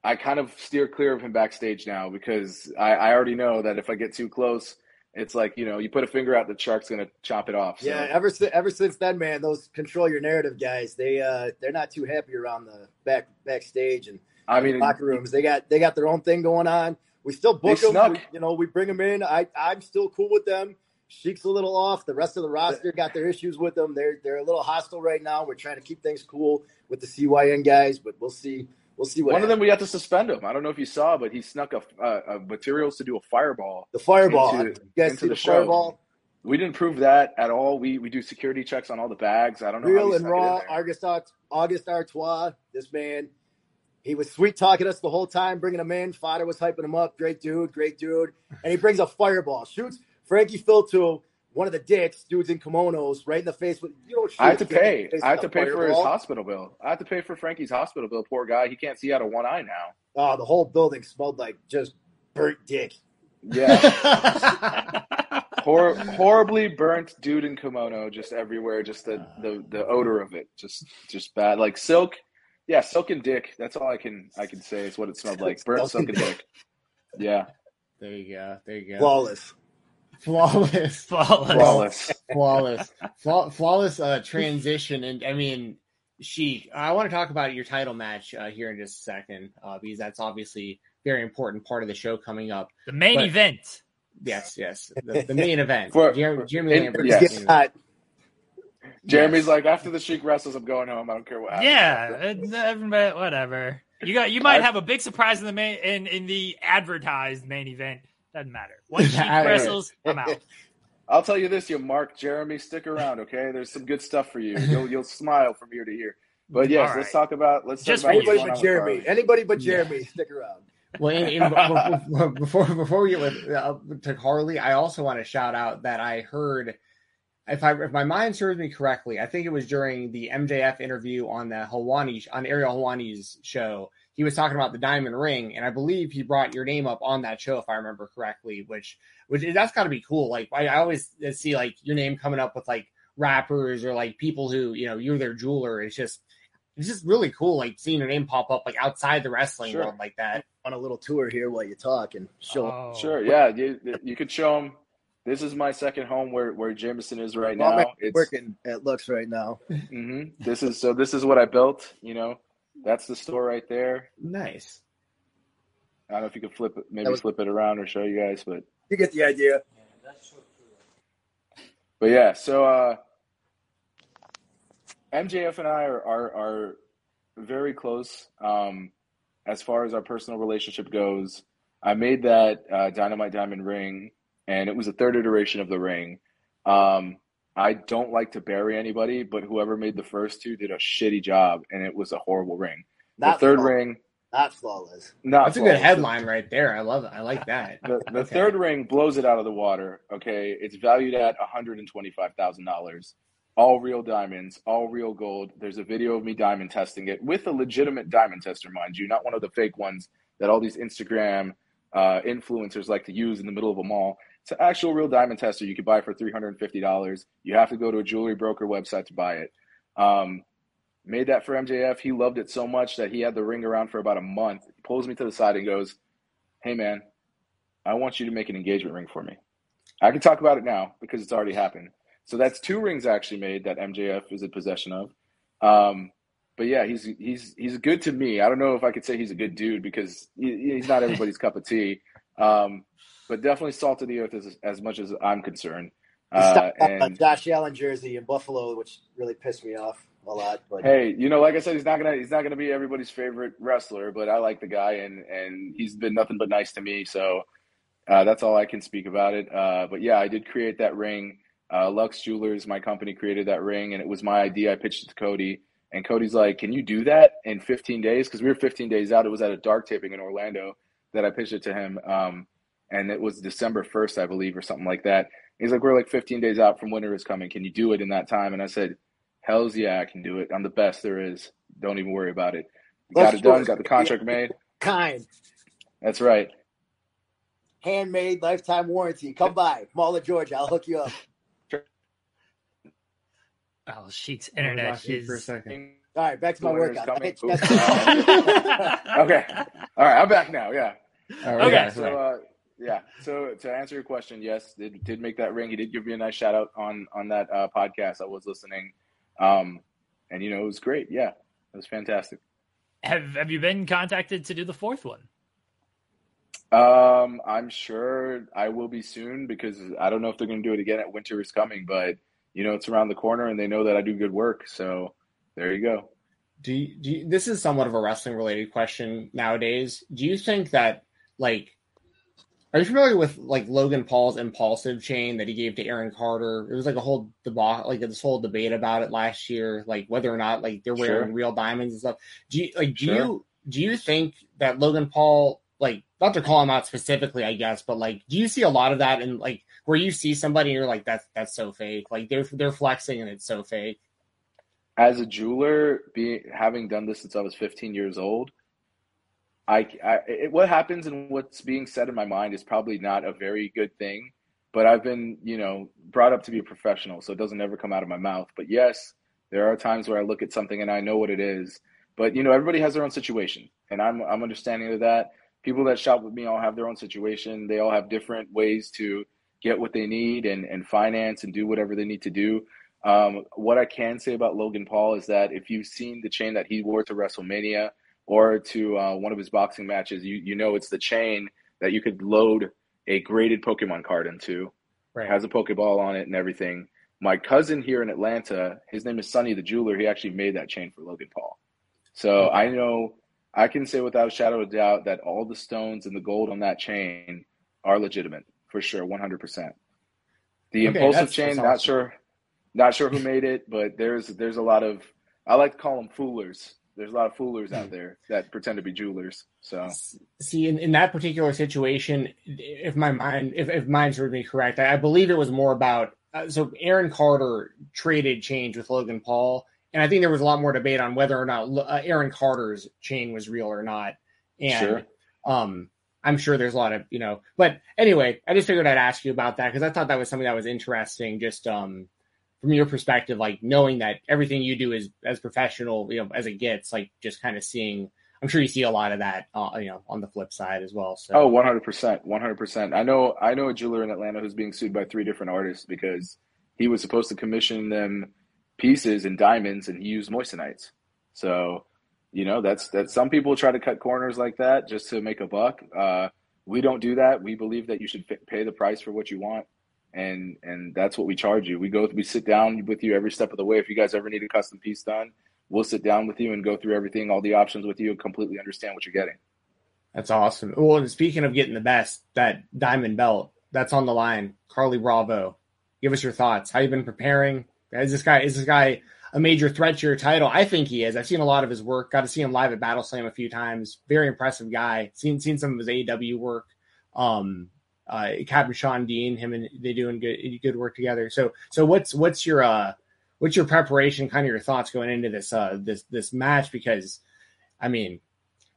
S3: I kind of steer clear of him backstage now because I, I already know that if I get too close, it's like you know, you put a finger out, the shark's gonna chop it off. So.
S2: Yeah, ever since ever since then, man, those control your narrative guys, they uh they're not too happy around the back backstage and
S3: I mean,
S2: locker rooms. They got they got their own thing going on. We still book them. We, you know, we bring them in. I I'm still cool with them. Sheik's a little off. The rest of the roster got their issues with them. They're they're a little hostile right now. We're trying to keep things cool with the CYN guys, but we'll see. We'll see what
S3: one of them we had to suspend him. I don't know if you saw, but he snuck a, a, a materials to do a fireball.
S2: the fireball.
S3: into-
S2: you guys see
S3: the
S2: the, fireball?
S3: We didn't prove that at all. We we do security checks on all the bags. I don't know.
S2: Real and
S3: snuck it in
S2: raw. August August Artois. This man, he was sweet talking us the whole time, bringing him in. Fodder was hyping him up. Great dude, great dude. And he brings a fireball, shoots Frankie Filto, one of the dicks, dudes in kimonos, right in the face with you don't.
S3: I had to
S2: a dick in
S3: pay. I had to pay for his hospital bill. I had to pay for Frankie's hospital bill. Poor guy. He can't see out of one eye now.
S2: Oh, the whole building smelled like just burnt dick.
S3: Yeah. Hor- horribly burnt dude in kimono just everywhere just the, the the odor of it just just bad like silk yeah silk and dick that's all i can i can say is what it smelled like burnt
S2: Silk
S3: silk
S2: and
S3: and dick yeah
S4: there you go. There you go.
S2: Flawless.
S4: Flawless.
S1: Flawless.
S3: flawless
S4: flawless, flawless uh, transition. And I mean, she. I want to talk about your title match uh, here in just a second uh, because that's obviously a very important part of the show coming up.
S1: The main
S4: But-
S1: event.
S4: Yes, yes, the, the main event.
S3: For-
S4: Jeremy, Jeremy Lambert.
S3: yes.
S2: It's getting hot.
S3: jeremy's
S4: Yes.
S3: like after the sheik wrestles i'm going home i don't care what happens
S1: Yeah, everybody, whatever. You got. You might have a big surprise in the main in in the advertised main event. Doesn't matter. Once she
S4: I-
S1: wrestles, I'm out.
S3: i'll tell you this you mark jeremy stick around okay there's some good stuff for you you'll you'll smile from ear to ear but yes
S1: All
S3: let's talk about let's
S1: Just
S3: talk about
S2: Anybody but
S3: going on with
S2: Jeremy. Anybody but
S4: Yeah.
S2: Jeremy, stick around.
S4: Well, in, in, before before we get with uh, to Harley, I also want to shout out that I heard, if I if my mind serves me correctly, I think it was during the MJF interview on the Helwani on Ariel Helwani's show. He was talking about the diamond ring, and I believe he brought your name up on that show, if I remember correctly. Which, which that's got to be cool. Like I, I always see like your name coming up with like rappers or like people who you know you're their jeweler. It's just it's just really cool, like seeing your name pop up like outside the wrestling
S3: Sure.
S4: world like that.
S2: On a little tour here while you talk and show.
S1: Oh.
S3: Sure, yeah, you you could show them This is my second home where where Jameson is right
S2: Well, I'm
S3: now. It's
S2: working at Lux right now.
S3: hmm this is so. This is what I built. You know, that's the store right there.
S4: Nice.
S3: I don't know if you could flip it, maybe
S2: That was-
S3: flip it around or show you guys, but
S2: You get the idea.
S3: but yeah. So uh, MJF and I are are, are very close um, as far as our personal relationship goes. I made that uh, Dynamite Diamond ring, and it was the third iteration of the ring. Um, I don't like to bury anybody, but whoever made the first two did a shitty job, and it was a horrible ring.
S2: Not
S3: the third
S2: flawless.
S3: ring,
S2: Not flawless.
S3: not
S4: That's a good headline right there. I love it. I like that.
S3: The, the
S4: Okay.
S3: third ring blows it out of the water. Okay, it's valued at one hundred and twenty-five thousand dollars. All real diamonds, all real gold. There's a video of me diamond testing it with a legitimate diamond tester, mind you, not one of the fake ones that all these Instagram uh, influencers like to use in the middle of a mall. An actual real diamond tester you could buy for three hundred and fifty dollars. You have to go to a jewelry broker website to buy it. Um, made that for MJF. He loved it so much that he had the ring around for about a month. He pulls me to the side and goes, "Hey, man." I want you to make an engagement ring for me. I can talk about it now because it's already happened. So that's two rings actually made that MJF is in possession of. Um, but yeah, he's he's he's good to me. I don't know if I could say he's a good dude because he, he's not everybody's cup of tea. Um, but definitely salt of the earth as as much as I'm concerned. Uh, and
S2: Josh Allen jersey in Buffalo, which really pissed me off a lot. But
S3: hey, you know, like I said, he's not gonna he's not gonna be everybody's favorite wrestler, but I like the guy and and he's been nothing but nice to me. So Uh, that's all I can speak about it. Uh, but yeah, I did create that ring. Uh, Lux Jewelers, my company, created that ring, and it was my idea. I pitched it to Cody, and Cody's like, "Can you do that in 15 days?" Because we were 15 days out. It was at a dark taping in Orlando that I pitched it to him, um, and it was December 1st, I believe, or something like that. He's like, "We're like 15 days out from winter is coming. Can you do it in that time?" And I said, "Hell's yeah, I can do it. I'm the best there is. Don't even worry about it." Got
S2: Lux
S3: it done. Got the contract made.
S2: Kind,
S3: That's right.
S2: handmade, lifetime warranty. Come by, Mall of Georgia. I'll hook you up.
S1: Oh, Sheik's internet
S4: lost
S1: is.
S4: for a second.
S2: All right, back to my
S3: Winter's
S2: workout.
S3: coming.
S2: That's-
S3: Okay. All right, I'm back now. Yeah.
S1: Okay,
S4: yeah,
S3: So
S4: right.
S3: uh, yeah. So to answer your question, yes, did did make that ring. He did give me a nice shout out on on that uh, podcast. I was listening, um, and you know it was great. Yeah, it was fantastic.
S1: Have Have you been contacted to do the fourth one?
S3: Um, I'm sure I will be soon because I don't know if they're going to do it again at Winter is Coming, but you know it's around the corner, and they know that I do good work. So there you go.
S4: Do you, do you, this is somewhat of a wrestling related question nowadays. Do you think that like are you familiar with like Logan Paul's impulsive chain that he gave to Aaron Carter? It was like a whole debate, like this whole debate about it last year, like whether or not like they're wearing
S3: Sure.
S4: real diamonds and stuff. Do you like do
S3: Sure.
S4: you do you think that Logan Paul like not to call him out specifically, I guess, but like do you see a lot of that in like where you see somebody and you're like that's that's so fake, like they're they're flexing and it's so fake.
S3: as a jeweler, being having done this since I was 15 years old, I, I it, what happens and what's being said in my mind is probably not a very good thing. But I've been, you know, brought up to be a professional, so it doesn't ever come out of my mouth. But yes, there are times where I look at something and I know what it is. But you know, everybody has their own situation, and I'm I'm understanding of that. People that shop with me all have their own situation. They all have different ways to get what they need and and finance and do whatever they need to do. Um, what I can say about Logan Paul is that if you've seen the chain that he wore to WrestleMania or to uh, one of his boxing matches, you you know it's the chain that you could load a graded Pokemon card into.
S4: Right.
S3: Has a Pokeball on it and everything. My cousin here in Atlanta, his name is Sonny the Jeweler. He actually made that chain for Logan Paul. So I know I can say without a shadow of a doubt that all the stones and the gold on that chain are legitimate for sure, one hundred percent. The
S4: Okay,
S3: impulsive
S4: that's-
S3: chain,
S4: that's
S3: not sure, not sure who made it, but there's there's a lot of I like to call them foolers. There's a lot of foolers
S4: Hmm.
S3: out there that pretend to be jewelers. So
S4: See, in, in that particular situation, if my mind, if, if mine serves me correct, I, I believe it was more about. Uh, so Aaron Carter traded change with Logan Paul, and I think there was a lot more debate on whether or not uh, Aaron Carter's chain was real or not. And
S3: Sure.
S4: um, I'm sure there's a lot of you know. But anyway, I just figured I'd ask you about that because I thought that was something that was interesting. Just um, from your perspective, like knowing that everything you do is as professional, you know, as it gets, like just kind of seeing. I'm sure you see a lot of that, uh, you know, on the flip side as well. So,
S3: Oh, 100%. 100%. I know I know a jeweler in Atlanta who's being sued by three different artists because he was supposed to commission them pieces in diamonds and he used moissanites. So, you know, that's that some people try to cut corners like that just to make a buck. Uh, we don't do that. We believe that you should pay the price for what you want. And and that's what we charge you. We go we sit down with you every step of the way. If you guys ever need a custom piece done, we'll sit down with you and go through everything, all the options with you and completely understand what you're getting.
S4: That's awesome. Well, and speaking of getting the best, that diamond belt that's on the line, Carlie Bravo. Give us your thoughts. How you been preparing? Is this guy is this guy a major threat to your title? I think he is. I've seen a lot of his work. Got to see him live at Battle Slam a few times. Very impressive guy. Seen seen some of his AEW work. Um, uh, Captain Shawn Dean, him and they doing good good work together. So so what's what's your uh what's your preparation? Kind of your thoughts going into this uh this this match because I mean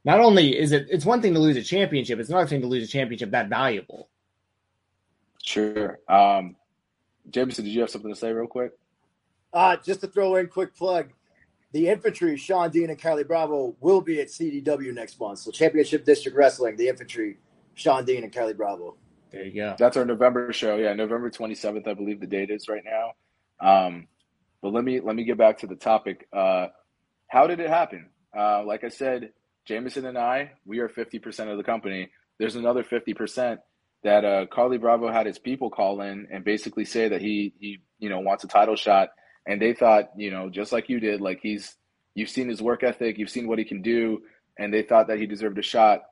S4: not only is it it's one thing to lose a championship, it's another thing to lose a championship that valuable.
S3: Sure. Um, Jameson, did you have something to say real quick?
S2: Uh, just to throw in quick plug, the infantry, Shawn Dean and Carlie Bravo, will be at CDW next month. So Championship District Wrestling, the infantry, Shawn Dean and Carlie Bravo.
S4: There you go.
S3: That's our November show. Yeah, November 27th, I believe the date is right now. Um, but let me let me get back to the topic. Uh, how did it happen? Uh, like I said, Jameson and I, we are 50% of the company. There's another 50% that uh, Carlie Bravo had his people call in and basically say that he he you know wants a title shot, and they thought you know just like you did, like he's you've seen his work ethic, you've seen what he can do, and they thought that he deserved a shot.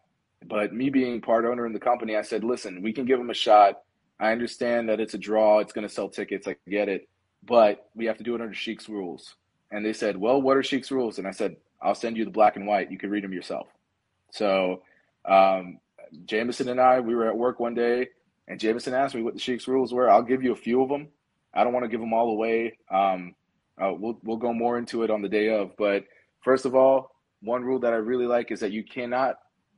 S3: But me being part owner in the company, I said, listen, we can give them a shot. I understand that it's a draw. It's going to sell tickets. I get it. But we have to do it under Sheik's rules. And they said, well, what are Sheik's rules? And I said, I'll send you the black and white. You can read them yourself. So um, Jameson and I, we were at work one day, and Jameson asked me what the Sheik's rules were. I'll give you a few of them. I don't want to give them all away. Um, uh, we'll we'll go more into it on the day of. But first of all, one rule that I really like is that you cannot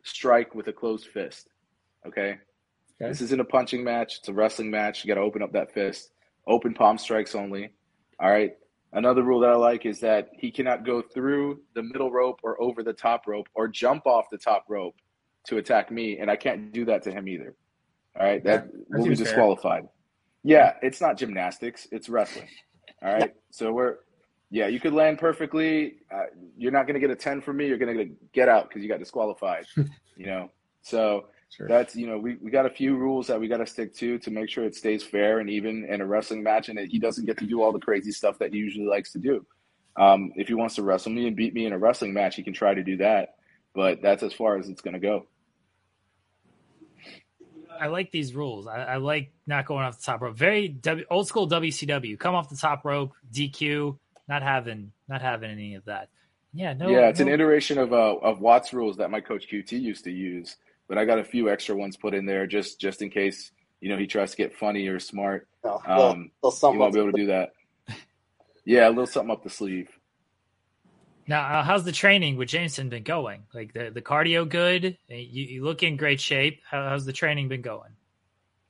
S3: strike with a closed fist. Okay, okay. this isn't a punching match; it's a wrestling match. You got to open up that fist. Open palm strikes only. All right. Another rule that I like is that he cannot go through the middle rope or over the top rope or jump off the top rope to attack me, and I can't do that to him either. All right, that, that will be disqualified. Fair. Yeah, it's not gymnastics; it's wrestling. All right, so we're yeah, you could land perfectly. Uh, you're not going to get a ten from me. You're going to get out because you got disqualified. you know, so sure. that's you know we, we got a few rules that we got to stick to to make sure it stays fair and even in a wrestling match, and that he doesn't get to do all the crazy stuff that he usually likes to do. Um, if he wants to wrestle me and beat me in a wrestling match, he can try to do that, but that's as far as it's going to go.
S1: I like these rules. I, I, like not going off the top rope. Very w, old school WCW. Come off the top rope, DQ. Not having not having any of that. Yeah, no.
S3: Yeah, it's
S1: no.
S3: an iteration of uh, of Watts rules that my coach QT used to use, but I got a few extra ones put in there just just in case you know he tries to get funny or smart. Oh, um, little, he won't be able to do that. Yeah, a little something up the sleeve.
S1: Now, uh, how's the training with Jameson been going? Like the, the cardio good? You, you look in great shape. How, how's the training been going?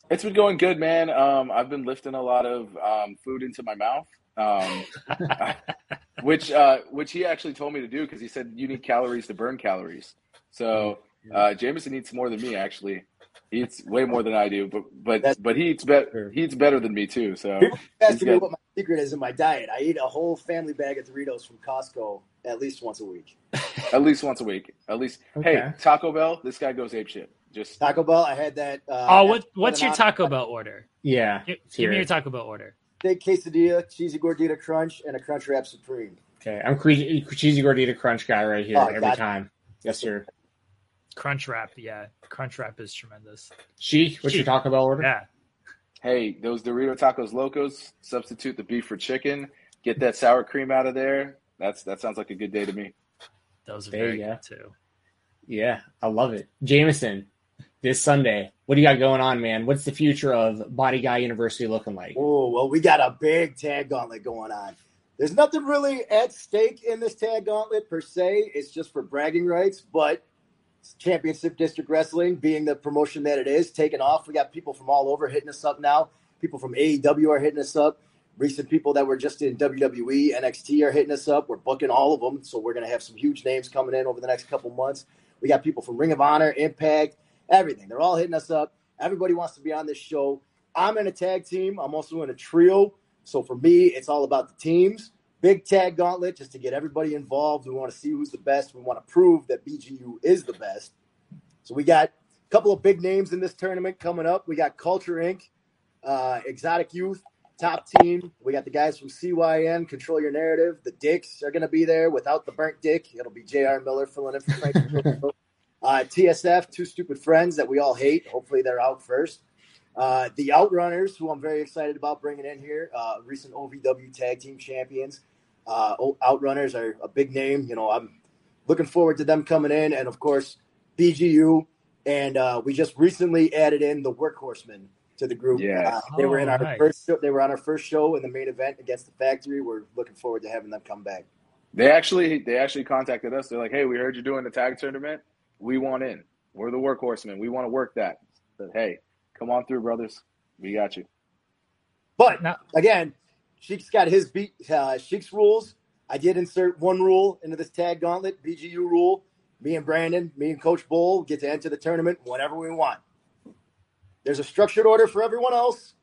S3: It's been going good, man. Um, I've been lifting a lot of um, food into my mouth, um, which uh, which he actually told me to do because he said you need calories to burn calories. So uh, Jameson eats more than me actually. He eats way more than I do, but but That's, but he eats better. He eats better than me too. So
S2: ask me what my secret is in my diet. I eat a whole family bag of Doritos from Costco at least once a week.
S3: at least once a week. At least. Okay. Hey, Taco Bell. This guy goes ape shit. Just
S2: Taco Bell. I had that. Uh,
S1: oh, what what's your Taco Bell order?
S4: Yeah,
S1: give, give me your Taco Bell order.
S2: Steak quesadilla, cheesy gordita crunch, and a crunch wrap supreme.
S4: Okay, I'm cre- cheesy gordita crunch guy right here oh, every time. Yes, sir.
S1: Crunch wrap, yeah, crunch wrap is tremendous.
S4: She, what's She. your Taco Bell order?
S1: Yeah,
S3: hey, those Dorito tacos locos. Substitute the beef for chicken. Get that sour cream out of there. That's that sounds like a good day to me.
S1: Those are There very good too.
S4: Yeah, I love it. Jameson, this Sunday, what do you got going on, man? What's the future of Body Guy University looking like?
S2: Oh, well, we got a big tag gauntlet going on. There's nothing really at stake in this tag gauntlet per se. It's just for bragging rights, but Championship District Wrestling being the promotion that it is, taking off. We got people from all over hitting us up now. People from AEW are hitting us up. Recent people that were just in WWE, NXT are hitting us up. We're booking all of them, so we're going to have some huge names coming in over the next couple months. We got people from Ring of Honor, Impact, everything. They're all hitting us up. Everybody wants to be on this show. I'm in a tag team. I'm also in a trio. So for me, it's all about the teams big tag gauntlet just to get everybody involved. We want to see who's the best. We want to prove that BGU is the best. So we got a couple of big names in this tournament coming up. We got Culture Inc., uh, Exotic Youth, top team. We got the guys from CYN, Control Your Narrative. The Dicks are going to be there without the burnt dick. It'll be J.R. Miller filling in for Frank. uh, TSF, Two Stupid Friends that we all hate. Hopefully they're out first. Uh, the Outrunners, who I'm very excited about bringing in here, uh, recent OVW Tag Team Champions. Uh, Outrunners are a big name. You know, I'm looking forward to them coming in, and of course, BGU. And uh, we just recently added in the Workhorsemen to the group.
S3: Yeah,
S2: uh, they were in oh, our nice. first. Show, they were on our first show in the main event against the Factory. We're looking forward to having them come back.
S3: They actually, they actually contacted us. They're like, "Hey, we heard you're doing the tag tournament. We want in. We're the Workhorsemen. We want to work that." But "Hey, Come on through, brothers. We got you.
S2: But now, again, Sheik's got his beat. Uh, Sheik's rules. I did insert one rule into this tag gauntlet, BGU rule. Me and Brandon, me and Coach Bull get to enter the tournament whenever we want. There's a structured order for everyone else,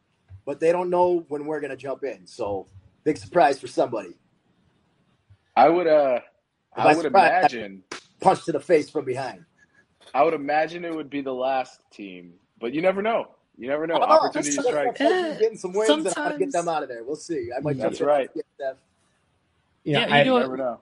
S2: but they don't know when we're going to jump in. So, big surprise for somebody.
S3: I would, uh, I would imagine
S2: punch to the face from behind.
S3: I would imagine it would be the last team but you never know. You never know. Oh, Opportunity strikes.
S2: Getting some wins Sometimes. and how to get them out of there. We'll see. I might.
S3: That's right.
S1: Yeah, yeah, you I, never know.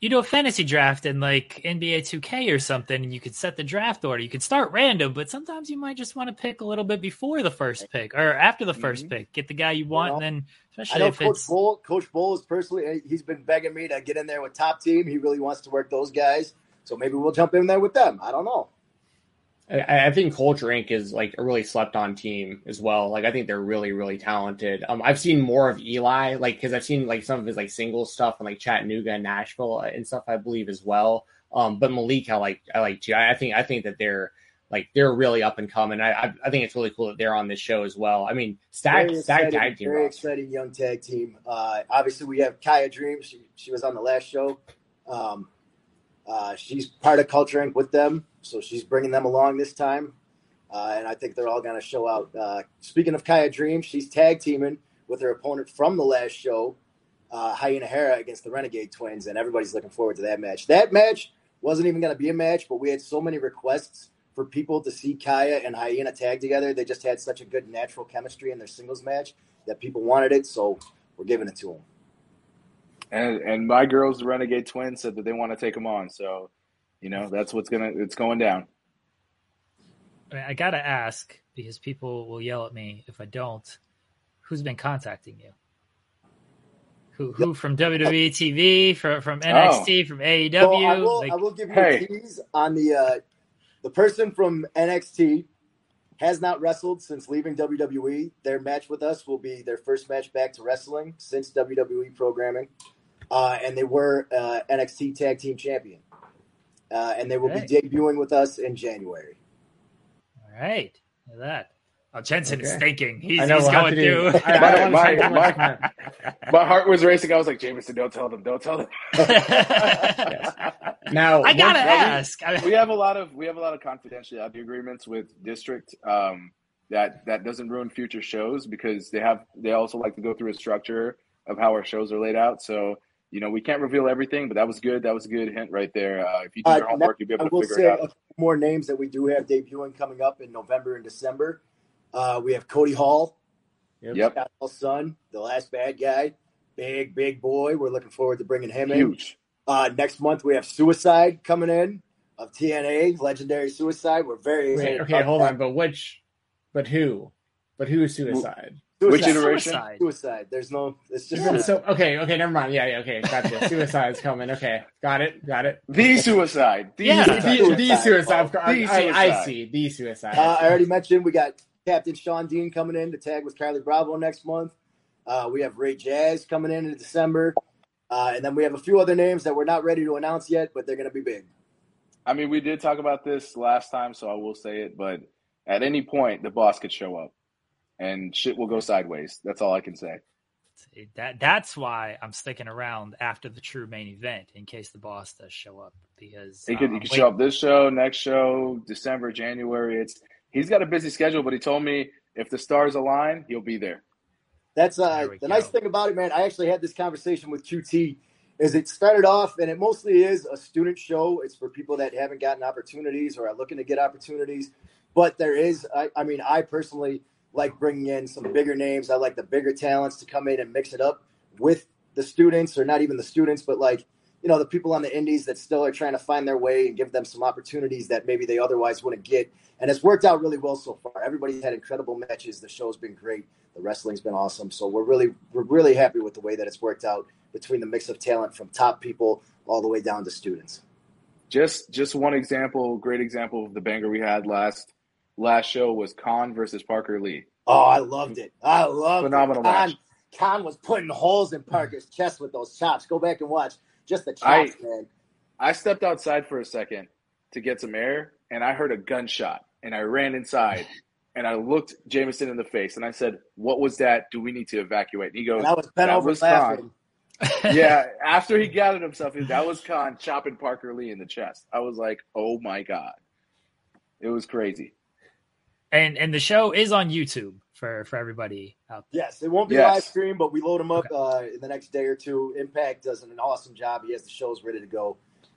S1: you do a fantasy draft in like NBA 2K or something, and you could set the draft order. You could start random, but sometimes you might just want to pick a little bit before the first pick or after the 1st
S3: Mhm.
S1: pick. Get the guy you want,
S2: Well,
S1: and then
S2: I know
S1: if
S2: Coach
S1: it's
S2: Bull. Coach Bull is personally he's been begging me to get in there with top team. He really wants to work those guys, so maybe we'll jump in there with them. I don't know.
S4: I, I think Culture Inc. is like a really slept on team as well. Like I think they're really, really talented. Um, I've seen more of Eli, like because I've seen like some of his like single stuff in like Chattanooga and Nashville and stuff, I believe as well. Um, but Malik, I like, I like too. I, I think, I think that they're like they're really up and coming. I, I, I think it's really cool that they're on this show as well. I mean, stack,
S2: Very
S4: stack
S2: exciting,
S4: tag team.
S2: very
S4: roster.
S2: exciting young tag team. Uh, obviously, we have Kaya Dream. She, she was on the last show. Um, uh, she's part of Culture Inc. with them, so she's bringing them along this time. Uh, and I think they're all going to show out. Uh, speaking of Kaya Dream, she's tag teaming with her opponent from the last show, uh, Hyena Hera against the Renegade Twins, and everybody's looking forward to that match. That match wasn't even going to be a match, but we had so many requests for people to see Kaya and Hyena tag together. They just had such a good natural chemistry in their singles match that people wanted it, so we're giving it to them.
S3: And and my girls, the Renegade Twins, said that they want to take them on. So, you know, that's what's gonna it's going down.
S1: I, gotta ask because people will yell at me if I don't. Who's been contacting you? Who who from WWE TV, from from NXT, from AEW?
S2: So I will,
S1: Like,
S2: I will give you
S3: Hey.
S2: a tease on the uh, the person from NXT has not wrestled since leaving WWE. Their match with us will be their first match back to wrestling since WWE programming, uh, and they were uh, NXT Tag Team Champion, uh, and they will
S1: Hey.
S2: be debuting with us in January.
S1: all right, look at that. Oh, Jensen is thinking. He's,
S4: I know
S1: he's going
S4: to do-
S1: through.
S4: I- I
S3: My-
S4: wanna take too
S3: my- My heart was racing. I was like, Jameson, don't tell them, don't tell them.
S4: Now,
S1: I gotta
S4: one-
S1: ask. I
S3: we have a lot of we have a lot of confidentiality agreements with district um, that that doesn't ruin future shows because they have they also like to go through a structure of how our shows are laid out. So you know we can't reveal everything, but that was good. That was a good hint right there. Uh, if you do
S2: Uh,
S3: your homework, you'll be
S2: I
S3: able to figure
S2: say
S3: it
S2: a
S3: out.
S2: few more names that we do have debuting coming up in November and December. Uh, we have Cody Hall,
S3: Yep,
S2: Scott's son, the last bad guy, big big boy. We're looking forward to bringing him in.
S3: huge.
S2: Uh, next month we have Suicide coming in of TNA, legendary Suicide. We're very
S4: Wait,
S2: excited.
S4: okay, hold
S2: that.
S4: on, but which, but who, but who is suicide?
S3: Which
S2: Suicide.
S3: iteration?
S1: Suicide.
S2: Suicide. There's no. It's just.
S1: Yeah.
S4: So okay, okay, never mind. Yeah, yeah, okay, gotcha. Suicide's coming. Okay, got it, got it.
S3: The suicide. The
S1: Yeah.
S4: The,
S3: suicide.
S4: the, the suicide.
S3: The
S4: I, I see the suicide.
S2: Uh, I already mentioned we got Captain Shawn Dean coming in to tag with Carlie Bravo next month. Uh, we have Ray Jazz coming in in December. Uh, and then we have a few other names that we're not ready to announce yet, but they're going to be big.
S3: I mean, we did talk about this last time, so I will say it. But at any point, the boss could show up, and shit will go sideways. That's all I can say.
S1: That that's why I'm sticking around after the true main event in case the boss does show up because
S3: He could
S1: um,
S3: he could
S1: wait-
S3: show up this show, next show, December, January. It's he's got a busy schedule, but he told me if the stars align, he'll be there.
S2: That's uh,
S1: There
S2: the
S1: go.
S2: nice thing about it, man. I actually had this conversation with QT. Is it started off, and it mostly is a student show. It's for people that haven't gotten opportunities or are looking to get opportunities. But there is, I, I mean, I personally like bringing in some bigger names. I like the bigger talents to come in and mix it up with the students, or not even the students, but like you know the people on the indies that still are trying to find their way and give them some opportunities that maybe they otherwise wouldn't get. And it's worked out really well so far. Everybody's had incredible matches. The show's been great. The wrestling's been awesome. So we're really we're really happy with the way that it's worked out between the mix of talent from top people all the way down to students.
S3: Just just one example, great example of the banger we had last last show was Khan versus Parker Lee.
S2: Oh, I loved it. I loved
S3: Phenomenal
S2: it. Khan,
S3: match.
S2: Khan was putting holes in Parker's chest with those chops. Go back and watch just the chops,
S3: I-
S2: man.
S3: I stepped outside for a second to get some air, and I heard a gunshot, and I ran inside, and I looked Jameson in the face, and I said, "What was that? Do we need to evacuate?" And he goes,
S2: And I was bent
S3: That
S2: over
S3: was
S2: laughing.
S3: "Yeah." After he gathered himself, that was Khan chopping Parker Lee in the chest. I was like, "Oh my god!" It was crazy.
S1: And and the show is on YouTube for for everybody out there.
S2: Yes, it won't be
S3: Yes.
S2: live stream, but we load them up uh, in the next day or two. Impact does an awesome job. He has the shows ready to go.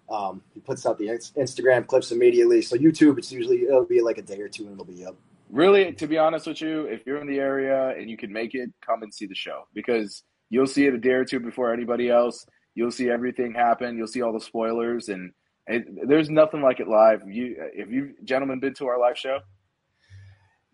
S2: Um, he puts out the Instagram clips immediately. So YouTube, it's usually it'll be like a day or two, and it'll be up.
S3: Really, to be honest with you, if you're in the area and you can make it, come and see the show because you'll see it a day or two before anybody else. You'll see everything happen. You'll see all the spoilers, and it, there's nothing like it live. You, if you gentlemen been to our live show,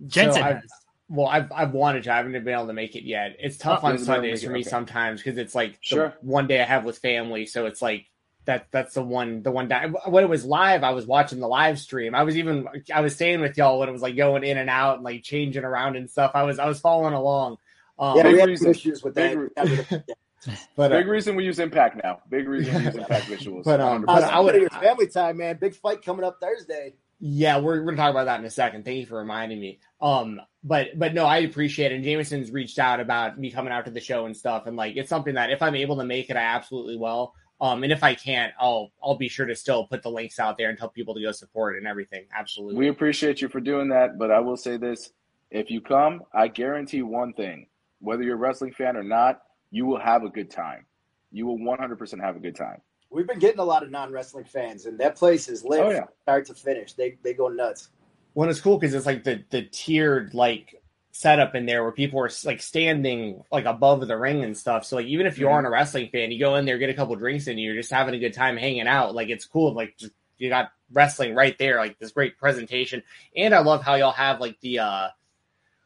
S1: Jensen
S4: So I've-
S1: has.
S4: Well, I've I've wanted to. I haven't been able to make it yet. It's tough
S1: Oh,
S4: on
S3: you haven't been able to
S4: Sundays for me
S3: okay.
S4: sometimes because it's like the
S3: Sure.
S4: one day I have with family, so it's like that. That's the one. The one day when it was live, I was watching the live stream. I was even I was staying with y'all when it was like going in and out and like changing around and stuff. I was I was following along. Um,
S2: Yeah, we had
S3: reason.
S2: issues with
S3: Big
S2: that.
S4: but uh,
S3: big reason we use Impact now. Big reason we use Impact visuals.
S4: But, um,
S3: 100%.
S4: but
S2: Uh,
S4: I would-
S2: your family time, man. Big fight coming up Thursday.
S4: Yeah, we're, we're gonna talk about that in a second. Thank you for reminding me. Um, but but no, I appreciate it. And Jameson's reached out about me coming out to the show and stuff, and like it's something that if I'm able to make it, I absolutely will. Um, and if I can't, I'll I'll be sure to still put the links out there and tell people to go support and everything. Absolutely.
S3: We appreciate you for doing that, but I will say this: if you come, I guarantee one thing: whether you're a wrestling fan or not, you will have a good time. You will 100% have a good time.
S2: We've been getting a lot of non wrestling fans, and that place is lit
S3: Oh, yeah.
S2: start to finish. They they go nuts.
S4: Well, it's cool because it's like the the tiered like setup in there where people are like standing like above the ring and stuff. So like even if you
S3: Mhm.
S4: aren't a wrestling fan, you go in there, get a couple drinks, and you're just having a good time hanging out. Like it's cool. Like just, you got wrestling right there, like this great presentation. And I love how y'all have like the uh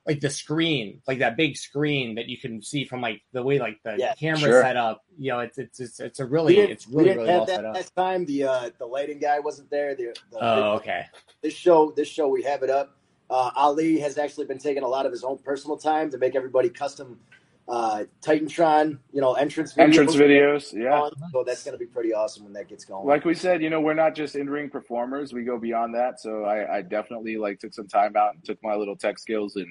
S4: like the screen, like that big screen that you can see from like the way like the
S2: Yeah,
S4: camera
S3: sure.
S4: set up. You know, it's it's it's, it's a really it's really really
S2: have
S4: well
S2: that
S4: set up.
S2: last time. The uh, the lighting guy wasn't there. The, the
S4: Oh, okay.
S2: this show this show we have it up. Uh, Ali has actually been taking a lot of his own personal time to make everybody custom uh, Titantron, you know, entrance videos.
S3: Entrance videos, yeah.
S2: So that's going to be pretty awesome when that gets going.
S3: Like we said, you know, we're not just in ring performers; we go beyond that. So I, I definitely like took some time out and took my little tech skills and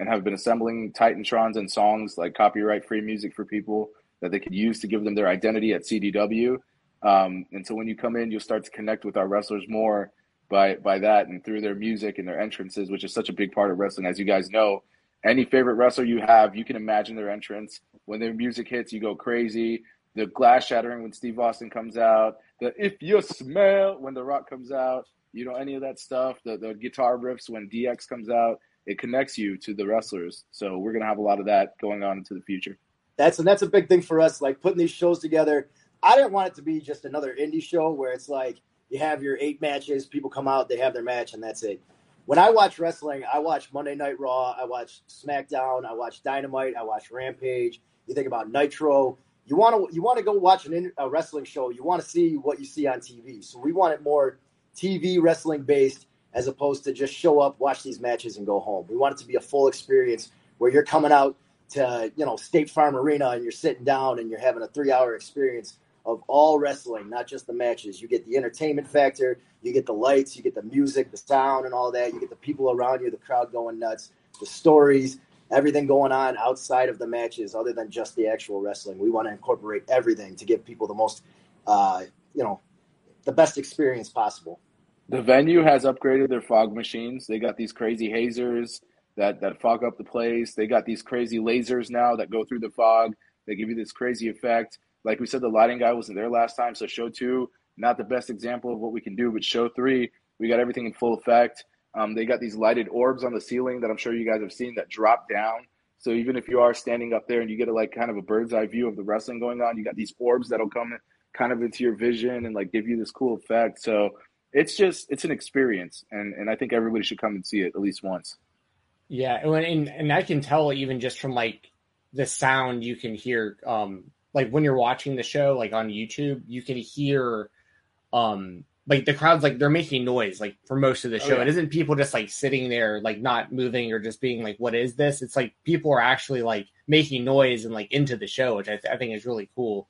S3: and have been assembling Titantrons and songs like copyright free music for people that they could use to give them their identity at CDW. Um, and so when you come in, you'll start to connect with our wrestlers more by by that and through their music and their entrances, which is such a big part of wrestling. As you guys know, any favorite wrestler you have, you can imagine their entrance. When their music hits, you go crazy. The glass shattering when Steve Austin comes out. The if you smell when The Rock comes out. You know any of that stuff. The the guitar riffs when DX comes out. It connects you to the wrestlers. So we're gonna have a lot of that going on into the future.
S2: that's and that's a big thing for us. Like putting these shows together. I didn't want it to be just another indie show where it's like you have your eight matches, people come out, they have their match, and that's it. When I watch wrestling, I watch Monday Night Raw, I watch SmackDown, I watch Dynamite, I watch Rampage. You think about Nitro. You want to you want to go watch an a wrestling show. You want to see what you see on TV. So we want it more TV wrestling based as opposed to just show up, watch these matches, and go home. We want it to be a full experience where you're coming out to you know State Farm Arena and you're sitting down and you're having a three hour experience of all wrestling, not just the matches. You get the entertainment factor, you get the lights, you get the music, the sound, and all that. You get the people around you, the crowd going nuts, the stories, everything going on outside of the matches, other than just the actual wrestling. We want to incorporate everything to give people the most, uh, you know, the best experience possible.
S3: The venue has upgraded their fog machines. They got these crazy hazers that, that fog up the place. They got these crazy lasers now that go through the fog. They give you this crazy effect. Like we said, the lighting guy wasn't there last time, so show two, not the best example of what we can do, but show three, we got everything in full effect. Um, they got these lighted orbs on the ceiling that I'm sure you guys have seen that drop down. So even if you are standing up there and you get a like kind of a bird's eye view of the wrestling going on, you got these orbs that'll come kind of into your vision and like give you this cool effect. So it's just it's an experience, and and I think everybody should come and see it at least once.
S4: Yeah, and and, and I can tell even just from like the sound you can hear, um, like when you're watching the show, like on YouTube, you can hear, um, like the crowd's like they're making noise like for most of the
S3: Oh,
S4: show.
S3: yeah.
S4: It isn't people just like sitting there like not moving or just being like, "What is this?" It's like people are actually like making noise and like into the show, which I, th- I think is really cool.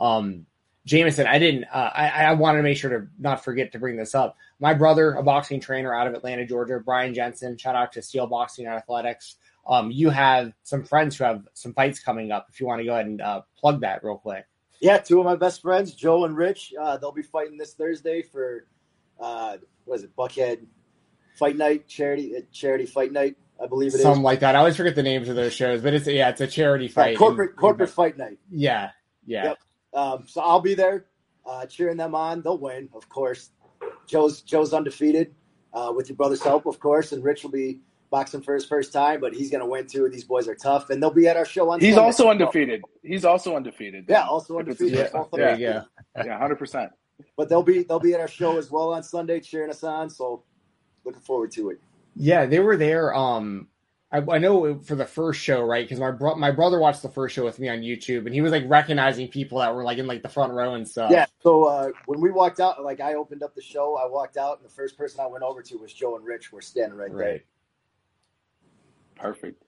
S4: Um, Jameson, I didn't. Uh, I I wanted to make sure to not forget to bring this up. My brother, a boxing trainer out of Atlanta, Georgia, Brian Jensen. Shout out to Steel Boxing and Athletics. Um, you have some friends who have some fights coming up. If you want to go ahead and uh, plug that real quick.
S2: Yeah, two of my best friends, Joe and Rich. Uh, they'll be fighting this Thursday for uh, what is it, Buckhead Fight Night charity uh, charity fight night, I believe it is.
S4: Something like that. I always forget the names of those shows, but it's yeah, it's a charity
S2: Yeah,
S4: fight.
S2: corporate
S4: And-
S2: corporate fight night.
S4: Yeah, yeah.
S2: Yep. Um, so I'll be there, uh, cheering them on. They'll win, of course. Joe's Joe's undefeated uh, with your brother's help, of course, and Rich will be boxing for his first time, but he's going to win too. These boys are tough, and they'll be at our show on. Sunday.
S3: He's
S2: Sunday.
S3: also undefeated. He's also undefeated.
S2: Yeah, also undefeated.
S3: Yeah, yeah,
S2: them.
S3: yeah, yeah, hundred percent.
S2: But they'll be they'll be at our show as well on Sunday, cheering us on. So looking forward to it.
S4: Yeah, they were there. Um, I, I know for the first show, right? Because my bro- my brother watched the first show with me on YouTube, and he was like recognizing people that were like in like the front row and stuff.
S2: Yeah. So uh, when we walked out, like I opened up the show, I walked out, and the first person I went over to was Joe and Rich. We're standing right, there.
S4: right.
S3: Perfect.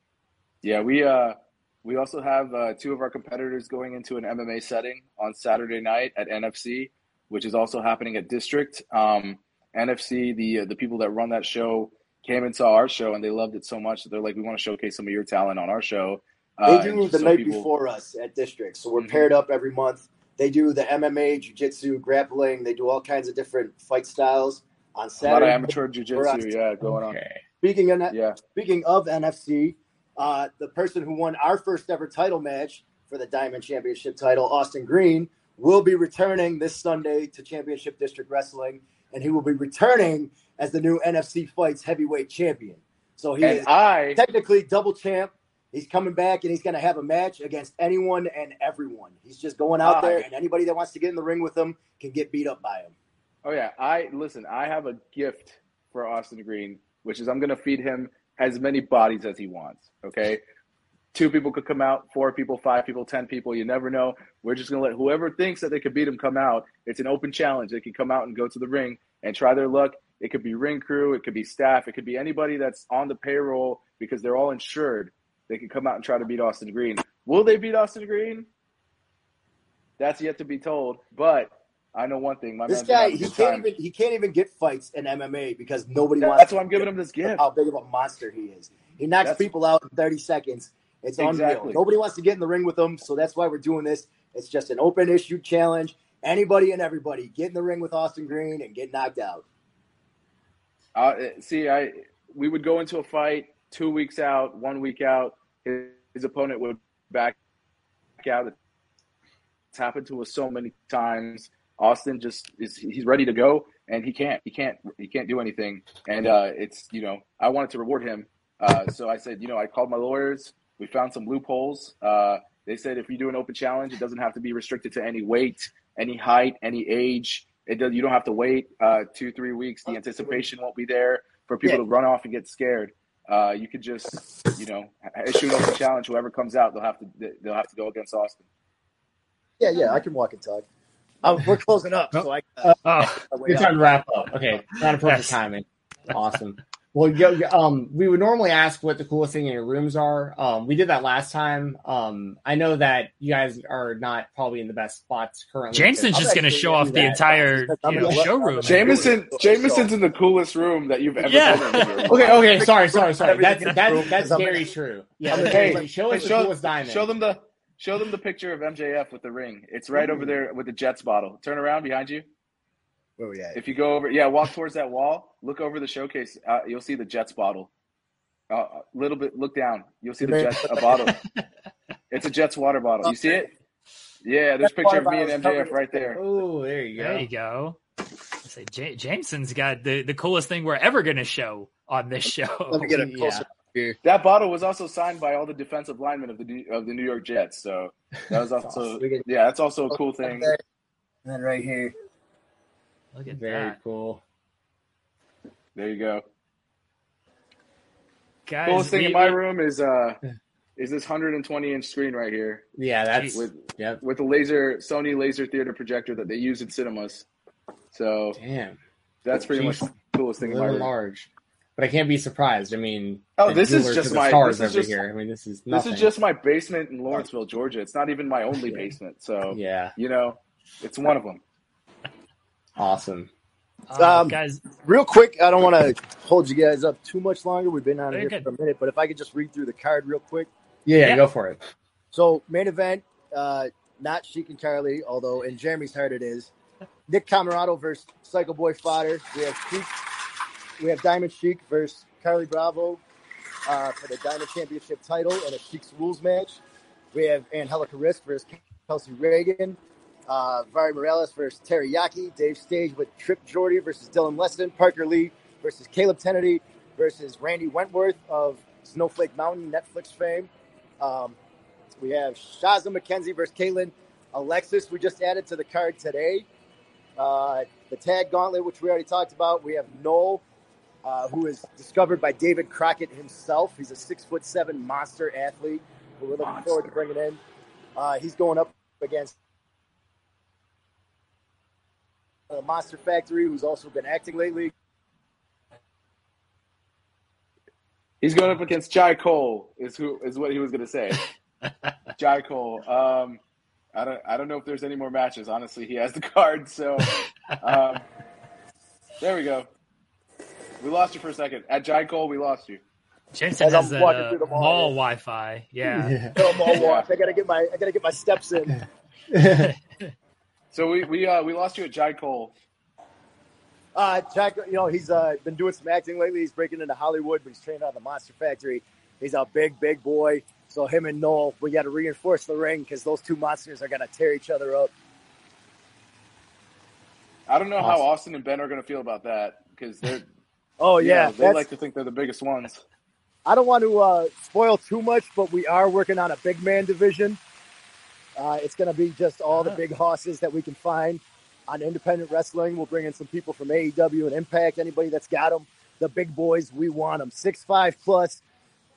S3: Yeah, we uh we also have uh, two of our competitors going into an MMA setting on Saturday night at NFC, which is also happening at District. Um, NFC, the uh, the people that run that show came and saw our show and they loved it so much that they're like, we want to showcase some of your talent on our show.
S2: They
S3: Uh,
S2: do the night
S3: people-
S2: before us at District, so we're
S3: Mhm.
S2: paired up every month. They do the MMA, jiu-jitsu, grappling. They do all kinds of different fight styles on
S3: A lot of
S2: Saturday.
S3: amateur jiu-jitsu, yeah, going on.
S2: Speaking of that,
S3: Yeah.
S2: Speaking of NFC, uh, the person who won our first ever title match for the Diamond Championship title, Austin Green, will be returning this Sunday to Championship District Wrestling, and he will be returning as the new NFC Fights heavyweight champion. So he
S3: And
S2: is
S3: I
S2: technically double champ. He's coming back and he's going to have a match against anyone and everyone. He's just going out there,
S3: Ah.
S2: and anybody that wants to get in the ring with him can get beat up by him.
S3: Oh yeah, I listen. I have a gift for Austin Green, which is I'm going to feed him as many bodies as he wants. Okay, two people could come out, four people, five people, ten people. You never know. We're just going to let whoever thinks that they could beat him come out. It's an open challenge. They can come out and go to the ring and try their luck. It could be ring crew, it could be staff, it could be anybody that's on the payroll because they're all insured. They can come out and try to beat Austin Green. Will they beat Austin Green? That's yet to be told. But I know one thing: my
S2: This guy, he can't
S3: time.
S2: even he can't even get fights in MMA because nobody wants.
S3: That's why I'm giving him this gift.
S2: how big of a monster he is. He knocks
S3: That's-
S2: people out in 30 seconds. It's unreal. Nobody wants to get in the ring with him, so that's why we're doing this. It's just an open issue challenge. Anybody and everybody get in the ring with Austin Green and get knocked out.
S3: Uh, see, I we would go into a fight two weeks out, one week out. His, his opponent would back out. It's happened to us so many times. Austin just is he's ready to go and he can't he can't he can't do anything and uh, it's you know I wanted to reward him uh, so I said you know I called my lawyers we found some loopholes uh, they said if you do an open challenge it doesn't have to be restricted to any weight any height any age it does you don't have to wait uh, two three weeks the anticipation won't be there for people
S2: Yeah.
S3: to run off and get scared uh, you could just you know issue an open challenge whoever comes out they'll have to they'll have to go against Austin
S2: Yeah, yeah, I can walk and talk. Um, we're closing up, so I. Uh,
S1: Oh,
S2: my way
S4: time to wrap up. Okay, not a perfect
S1: Yes.
S4: timing. Awesome. Well, yo, yo, um, we would normally ask what the coolest thing in your rooms are. Um, we did that last time. Um, I know that you guys are not probably in the best spots currently.
S1: Jameson's just going to show off the
S2: that.
S1: entire you know,
S2: gonna
S1: showroom.
S3: Jameson
S2: So-
S3: Jameson's in the coolest room that you've ever
S1: Yeah.
S3: been in.
S4: Okay, okay, sorry, sorry, sorry. That's
S2: Everything
S4: that's that's
S2: cool, 'cause I'm
S4: very true. Yeah,
S2: I'm
S4: that's
S2: gonna-
S4: very true. show us
S3: Hey,
S4: the coolest diamond.
S3: Show them the show them the picture of MJF with the ring. It's right over there with the Jets bottle. Turn around behind you.
S2: Where we at?
S3: If you go over, yeah, walk towards that wall. Look over the showcase. Uh, you'll see the Jets bottle. A uh, little bit. Look down. You'll see the Jets a bottle. It's a Jets water bottle. You see it? Yeah, there's a picture of me and MJF right there.
S4: Oh, there you
S1: There
S4: go.
S1: you go. I say J- Jameson's got the, the coolest thing we're ever going to show on this show.
S2: Let me get a
S4: Yeah.
S2: closer here.
S3: That bottle was also signed by all the defensive linemen of the New- of the New York Jets. So that was also
S2: We can-
S3: yeah, that's also a cool thing.
S2: And then right here.
S1: Look at
S4: Very
S1: that,
S4: cool.
S3: There you go.
S1: guys.
S3: Coolest thing
S1: we-
S3: in my room is uh is this 120 inch screen right here
S4: Yeah, that's
S3: with
S4: yep.
S3: with a laser Sony laser theater projector that they use in cinemas. So
S4: Damn,
S3: that's pretty
S4: Jeez.
S3: much the coolest thing in my
S4: little
S3: room.
S4: large. But I can't be surprised. I mean,
S3: Oh, this is just my-
S4: stars
S3: this is
S4: over
S3: just-
S4: here. I mean, this is
S3: This is just my basement in Lawrenceville, Georgia. It's not even my only
S4: Yeah.
S3: basement. So
S4: yeah,
S3: you know, it's one of them.
S4: Awesome.
S1: uh,
S2: Um,
S1: guys,
S2: Real quick, I don't want to hold you guys up too much longer. We've been on here
S1: good.
S2: for a minute, but if I could just read through the card real quick.
S4: Yeah, yeah,
S1: Yeah.
S4: go for it.
S2: So main event, uh, not Sheik and Carlie, although in Jeremy's heart it is. Nick Comoroto versus Psycho Boy Fodder. We have Sheik, we have Diamond Sheik versus Carlie Bravo uh, for the Diamond Championship title in a Sheik's Rules match. We have Angelica Risk versus Kelsey Reagan. Uh, Vari Morales versus Teriyaki. Dave Stage with Trip Jordy versus Dylan Leston. Parker Lee versus Caleb Kennedy. versus Randy Wentworth of Snowflake Mountain Netflix fame. Um, we have Shaza McKenzie versus Caitlin Alexis. We just added to the card today. Uh, the tag gauntlet, which we already talked about. We have Noel, uh, who is discovered by David Crockett himself. He's a six foot seven monster athlete we're looking
S3: Monster.
S2: forward to bringing in. Uh, he's going up against uh, Monster Factory, who's also been acting lately.
S3: He's going up against Jai Cole. Is who is what he was going to say. Jai Cole. Um, I don't. I don't know if there's any more matches. Honestly, he has the card. So, um, there we go. We lost you for a second. At Jai Cole, we lost you.
S1: Jensen
S2: As
S1: has
S2: I'm walking
S1: uh,
S2: through the mall,
S1: mall. Wi-Fi. Yeah.
S2: Tell 'em all walk. I gotta get my I gotta get my steps in.
S3: So we we uh, we lost you at Jai Cole.
S2: Uh, Jack, you know he's uh, been doing some acting lately. He's breaking into Hollywood, but he's training out of the Monster Factory. He's a big, big boy. So him and Noel, we got to reinforce the ring because those two monsters are gonna tear each other up.
S3: I don't know how Austin and Ben are going to feel about that because they're
S2: Oh yeah,
S3: they like to think they're the biggest ones.
S2: I don't want to uh, spoil too much, but we are working on a big man division. Uh, it's going to be just all the big horses that we can find on independent wrestling. We'll bring in some people from AEW and Impact. Anybody that's got them, the big boys, we want them. Six five plus,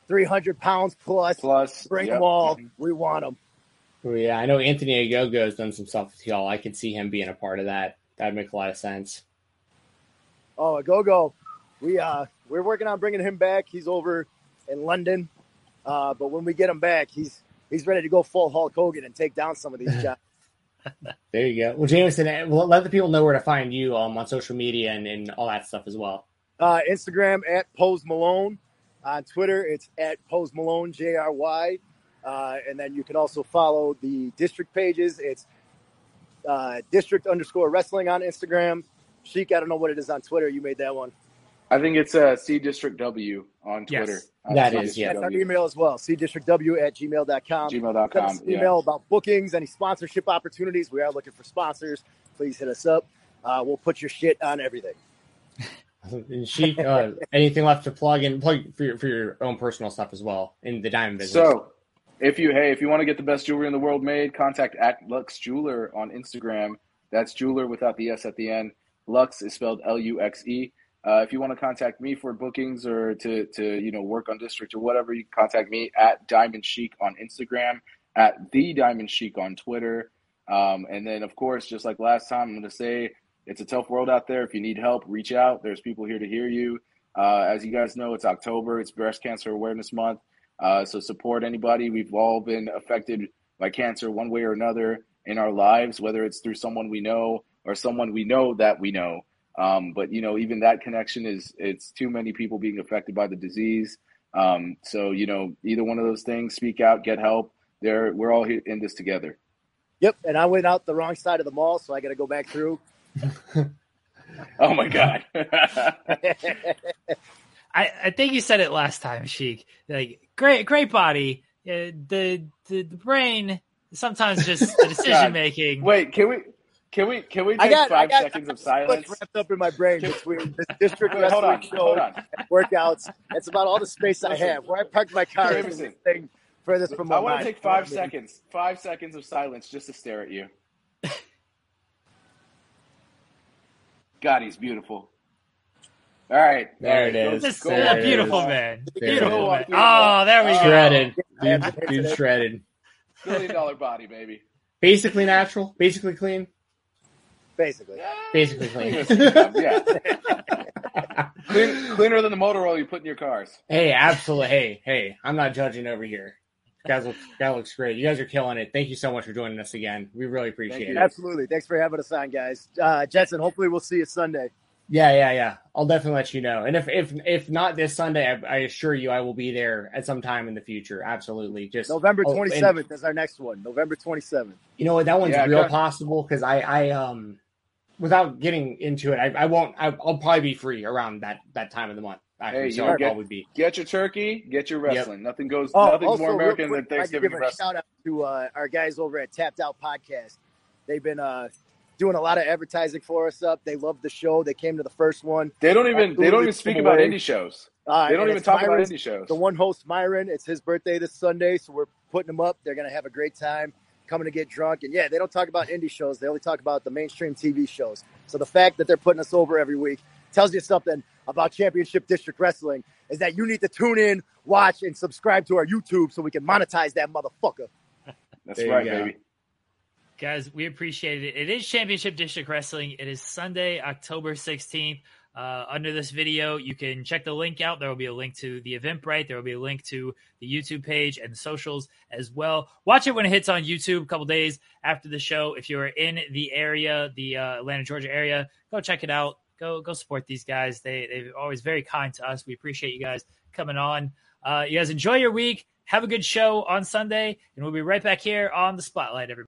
S2: three hundred pounds plus.
S3: Plus,
S2: Bring
S3: yep.
S2: them all. We want them.
S4: Yeah, I know Anthony Ogogo has done some stuff with y'all. I could see him being a part of that. That'd make a lot of sense.
S2: Oh, Ogogo. We uh we're working on bringing him back. He's over in London, uh, but when we get him back, he's he's ready to go full Hulk Hogan and take down some of these guys.
S4: There you go. Well, Jameson, eh, well, let the people know where to find you um, on social media and, and all that stuff as well.
S2: Uh, Instagram at Pose Malone. On Twitter, it's at Pose Malone J R Y. Uh, and then you can also follow the district pages. It's uh, district underscore wrestling on Instagram. Sheik, I don't know what it is on Twitter. You made that one.
S3: I think it's uh, C District W on
S1: Yes.
S3: Twitter. Uh,
S4: That
S3: C
S4: is,
S3: District
S4: yeah.
S2: That's our email as well. cdistrictw at gmail.com. Send us
S3: Gmail.com.
S2: an
S3: Yeah.
S2: email about bookings, any sponsorship opportunities. We are looking for sponsors. Please hit us up. Uh, we'll put your shit on everything.
S4: And she, uh, anything left to plug and plug for your, for your own personal stuff as well in the diamond business.
S3: So, if you hey, if you want to get the best jewelry in the world made, contact at Luxe Jeweler on Instagram. That's jeweler without the S at the end. Luxe is spelled L U X E. Uh, if you want to contact me for bookings or to to you know work on district or whatever, you can contact me at Diamond Sheik on Instagram, at the Diamond Sheik on Twitter, um, and then of course, just like last time, I'm going to say it's a tough world out there. If you need help, reach out. There's people here to hear you. Uh, as you guys know, it's October. It's Breast Cancer Awareness Month. Uh, so support anybody. We've all been affected by cancer one way or another in our lives, whether it's through someone we know or someone we know that we know. Um, but you know, even that connection is it's too many people being affected by the disease. Um, so you know, either one of those things, speak out, get help. There, we're all here in this together.
S2: Yep. And I went out the wrong side of the mall, so I got to go back through.
S3: Oh my god.
S1: I, I think you said it last time, Sheik. Like great, great body. Uh, the, the the brain sometimes just the decision making.
S3: Wait, can we? Can we? Can we
S2: I
S3: take
S2: got I
S3: five
S2: got
S3: seconds of
S2: so much
S3: silence?
S2: wrapped up in my brain between this district
S3: Wait, hold on.
S2: show
S3: Hold on.
S2: and workouts. That's about all the space I have. Where I parked my car is
S3: Jameson.
S2: the thing furthest from my
S3: I want to take five seconds. Five seconds of silence just to stare at you. God, he's beautiful. All right,
S4: There
S3: all right,
S4: it
S3: go-
S4: is.
S1: This
S3: go
S1: is
S4: There
S1: a
S4: it
S1: beautiful
S3: mall.
S1: man.
S4: There
S1: Beautiful man. Oh, there we go.
S4: shredded,
S2: I
S4: dude, dude, shredded.
S3: Billion dollar body, baby.
S4: Basically natural, basically clean,
S2: Basically.
S4: basically clean.
S3: yeah, Clean, cleaner than the motor oil you put in your cars.
S4: hey, absolutely. Hey, hey, I'm not judging over here. Guys, look, guy looks great. You guys are killing it. Thank you so much for joining us again. We really appreciate it.
S2: Absolutely. Thanks for having us on, guys. Uh, Jetson, hopefully we'll see you Sunday.
S4: Yeah, yeah, yeah. I'll definitely let you know. And if if if not this Sunday, I, I assure you, I will be there at some time in the future. Absolutely. Just
S2: November
S4: oh, and
S2: 27th is our next one. November 27th.
S4: You know what? That one's
S3: Yeah,
S4: real possible because I I um without getting into it, I, I won't. I, I'll probably be free around that that time of the month. Actually,
S3: Hey,
S4: so
S3: you
S4: I'll
S3: get-
S4: probably be.
S3: Get your turkey, get your
S4: Yep.
S3: wrestling. Nothing goes.
S2: Oh,
S3: nothing's
S2: also,
S3: more American
S2: quick,
S3: than
S2: I'd like to
S3: Thanksgiving
S2: give a
S3: wrestling.
S2: shout out to uh, our guys over at Tapped Out Podcast. They've been uh, doing a lot of advertising for us up. They love the show. They came to the first one.
S3: They don't even. They don't even speak about
S2: away.
S3: indie shows.
S2: Uh,
S3: They don't even
S2: it's
S3: talk about indie shows.
S2: The one host, Myron, it's his birthday this Sunday, so we're putting him up. They're going to have a great time coming to get drunk. And yeah, they don't talk about indie shows. They only talk about the mainstream TV shows. So the fact that they're putting us over every week tells you something about Championship District Wrestling is that you need to tune in, watch, and subscribe to our YouTube so we can monetize that motherfucker.
S3: That's
S4: There
S3: right, baby.
S1: Guys, we appreciate it. It is Championship District Wrestling. It is Sunday, October 16th. Uh, under this video, you can check the link out. There will be a link to the Eventbrite. There will be a link to the YouTube page and socials as well. Watch it when it hits on YouTube a couple days after the show. If you're in the area, the uh, Atlanta, Georgia area, go check it out. Go go support these guys. They they're always very kind to us. We appreciate you guys coming on. Uh, you guys enjoy your week. Have a good show on Sunday, and we'll be right back here on the spotlight. Everybody.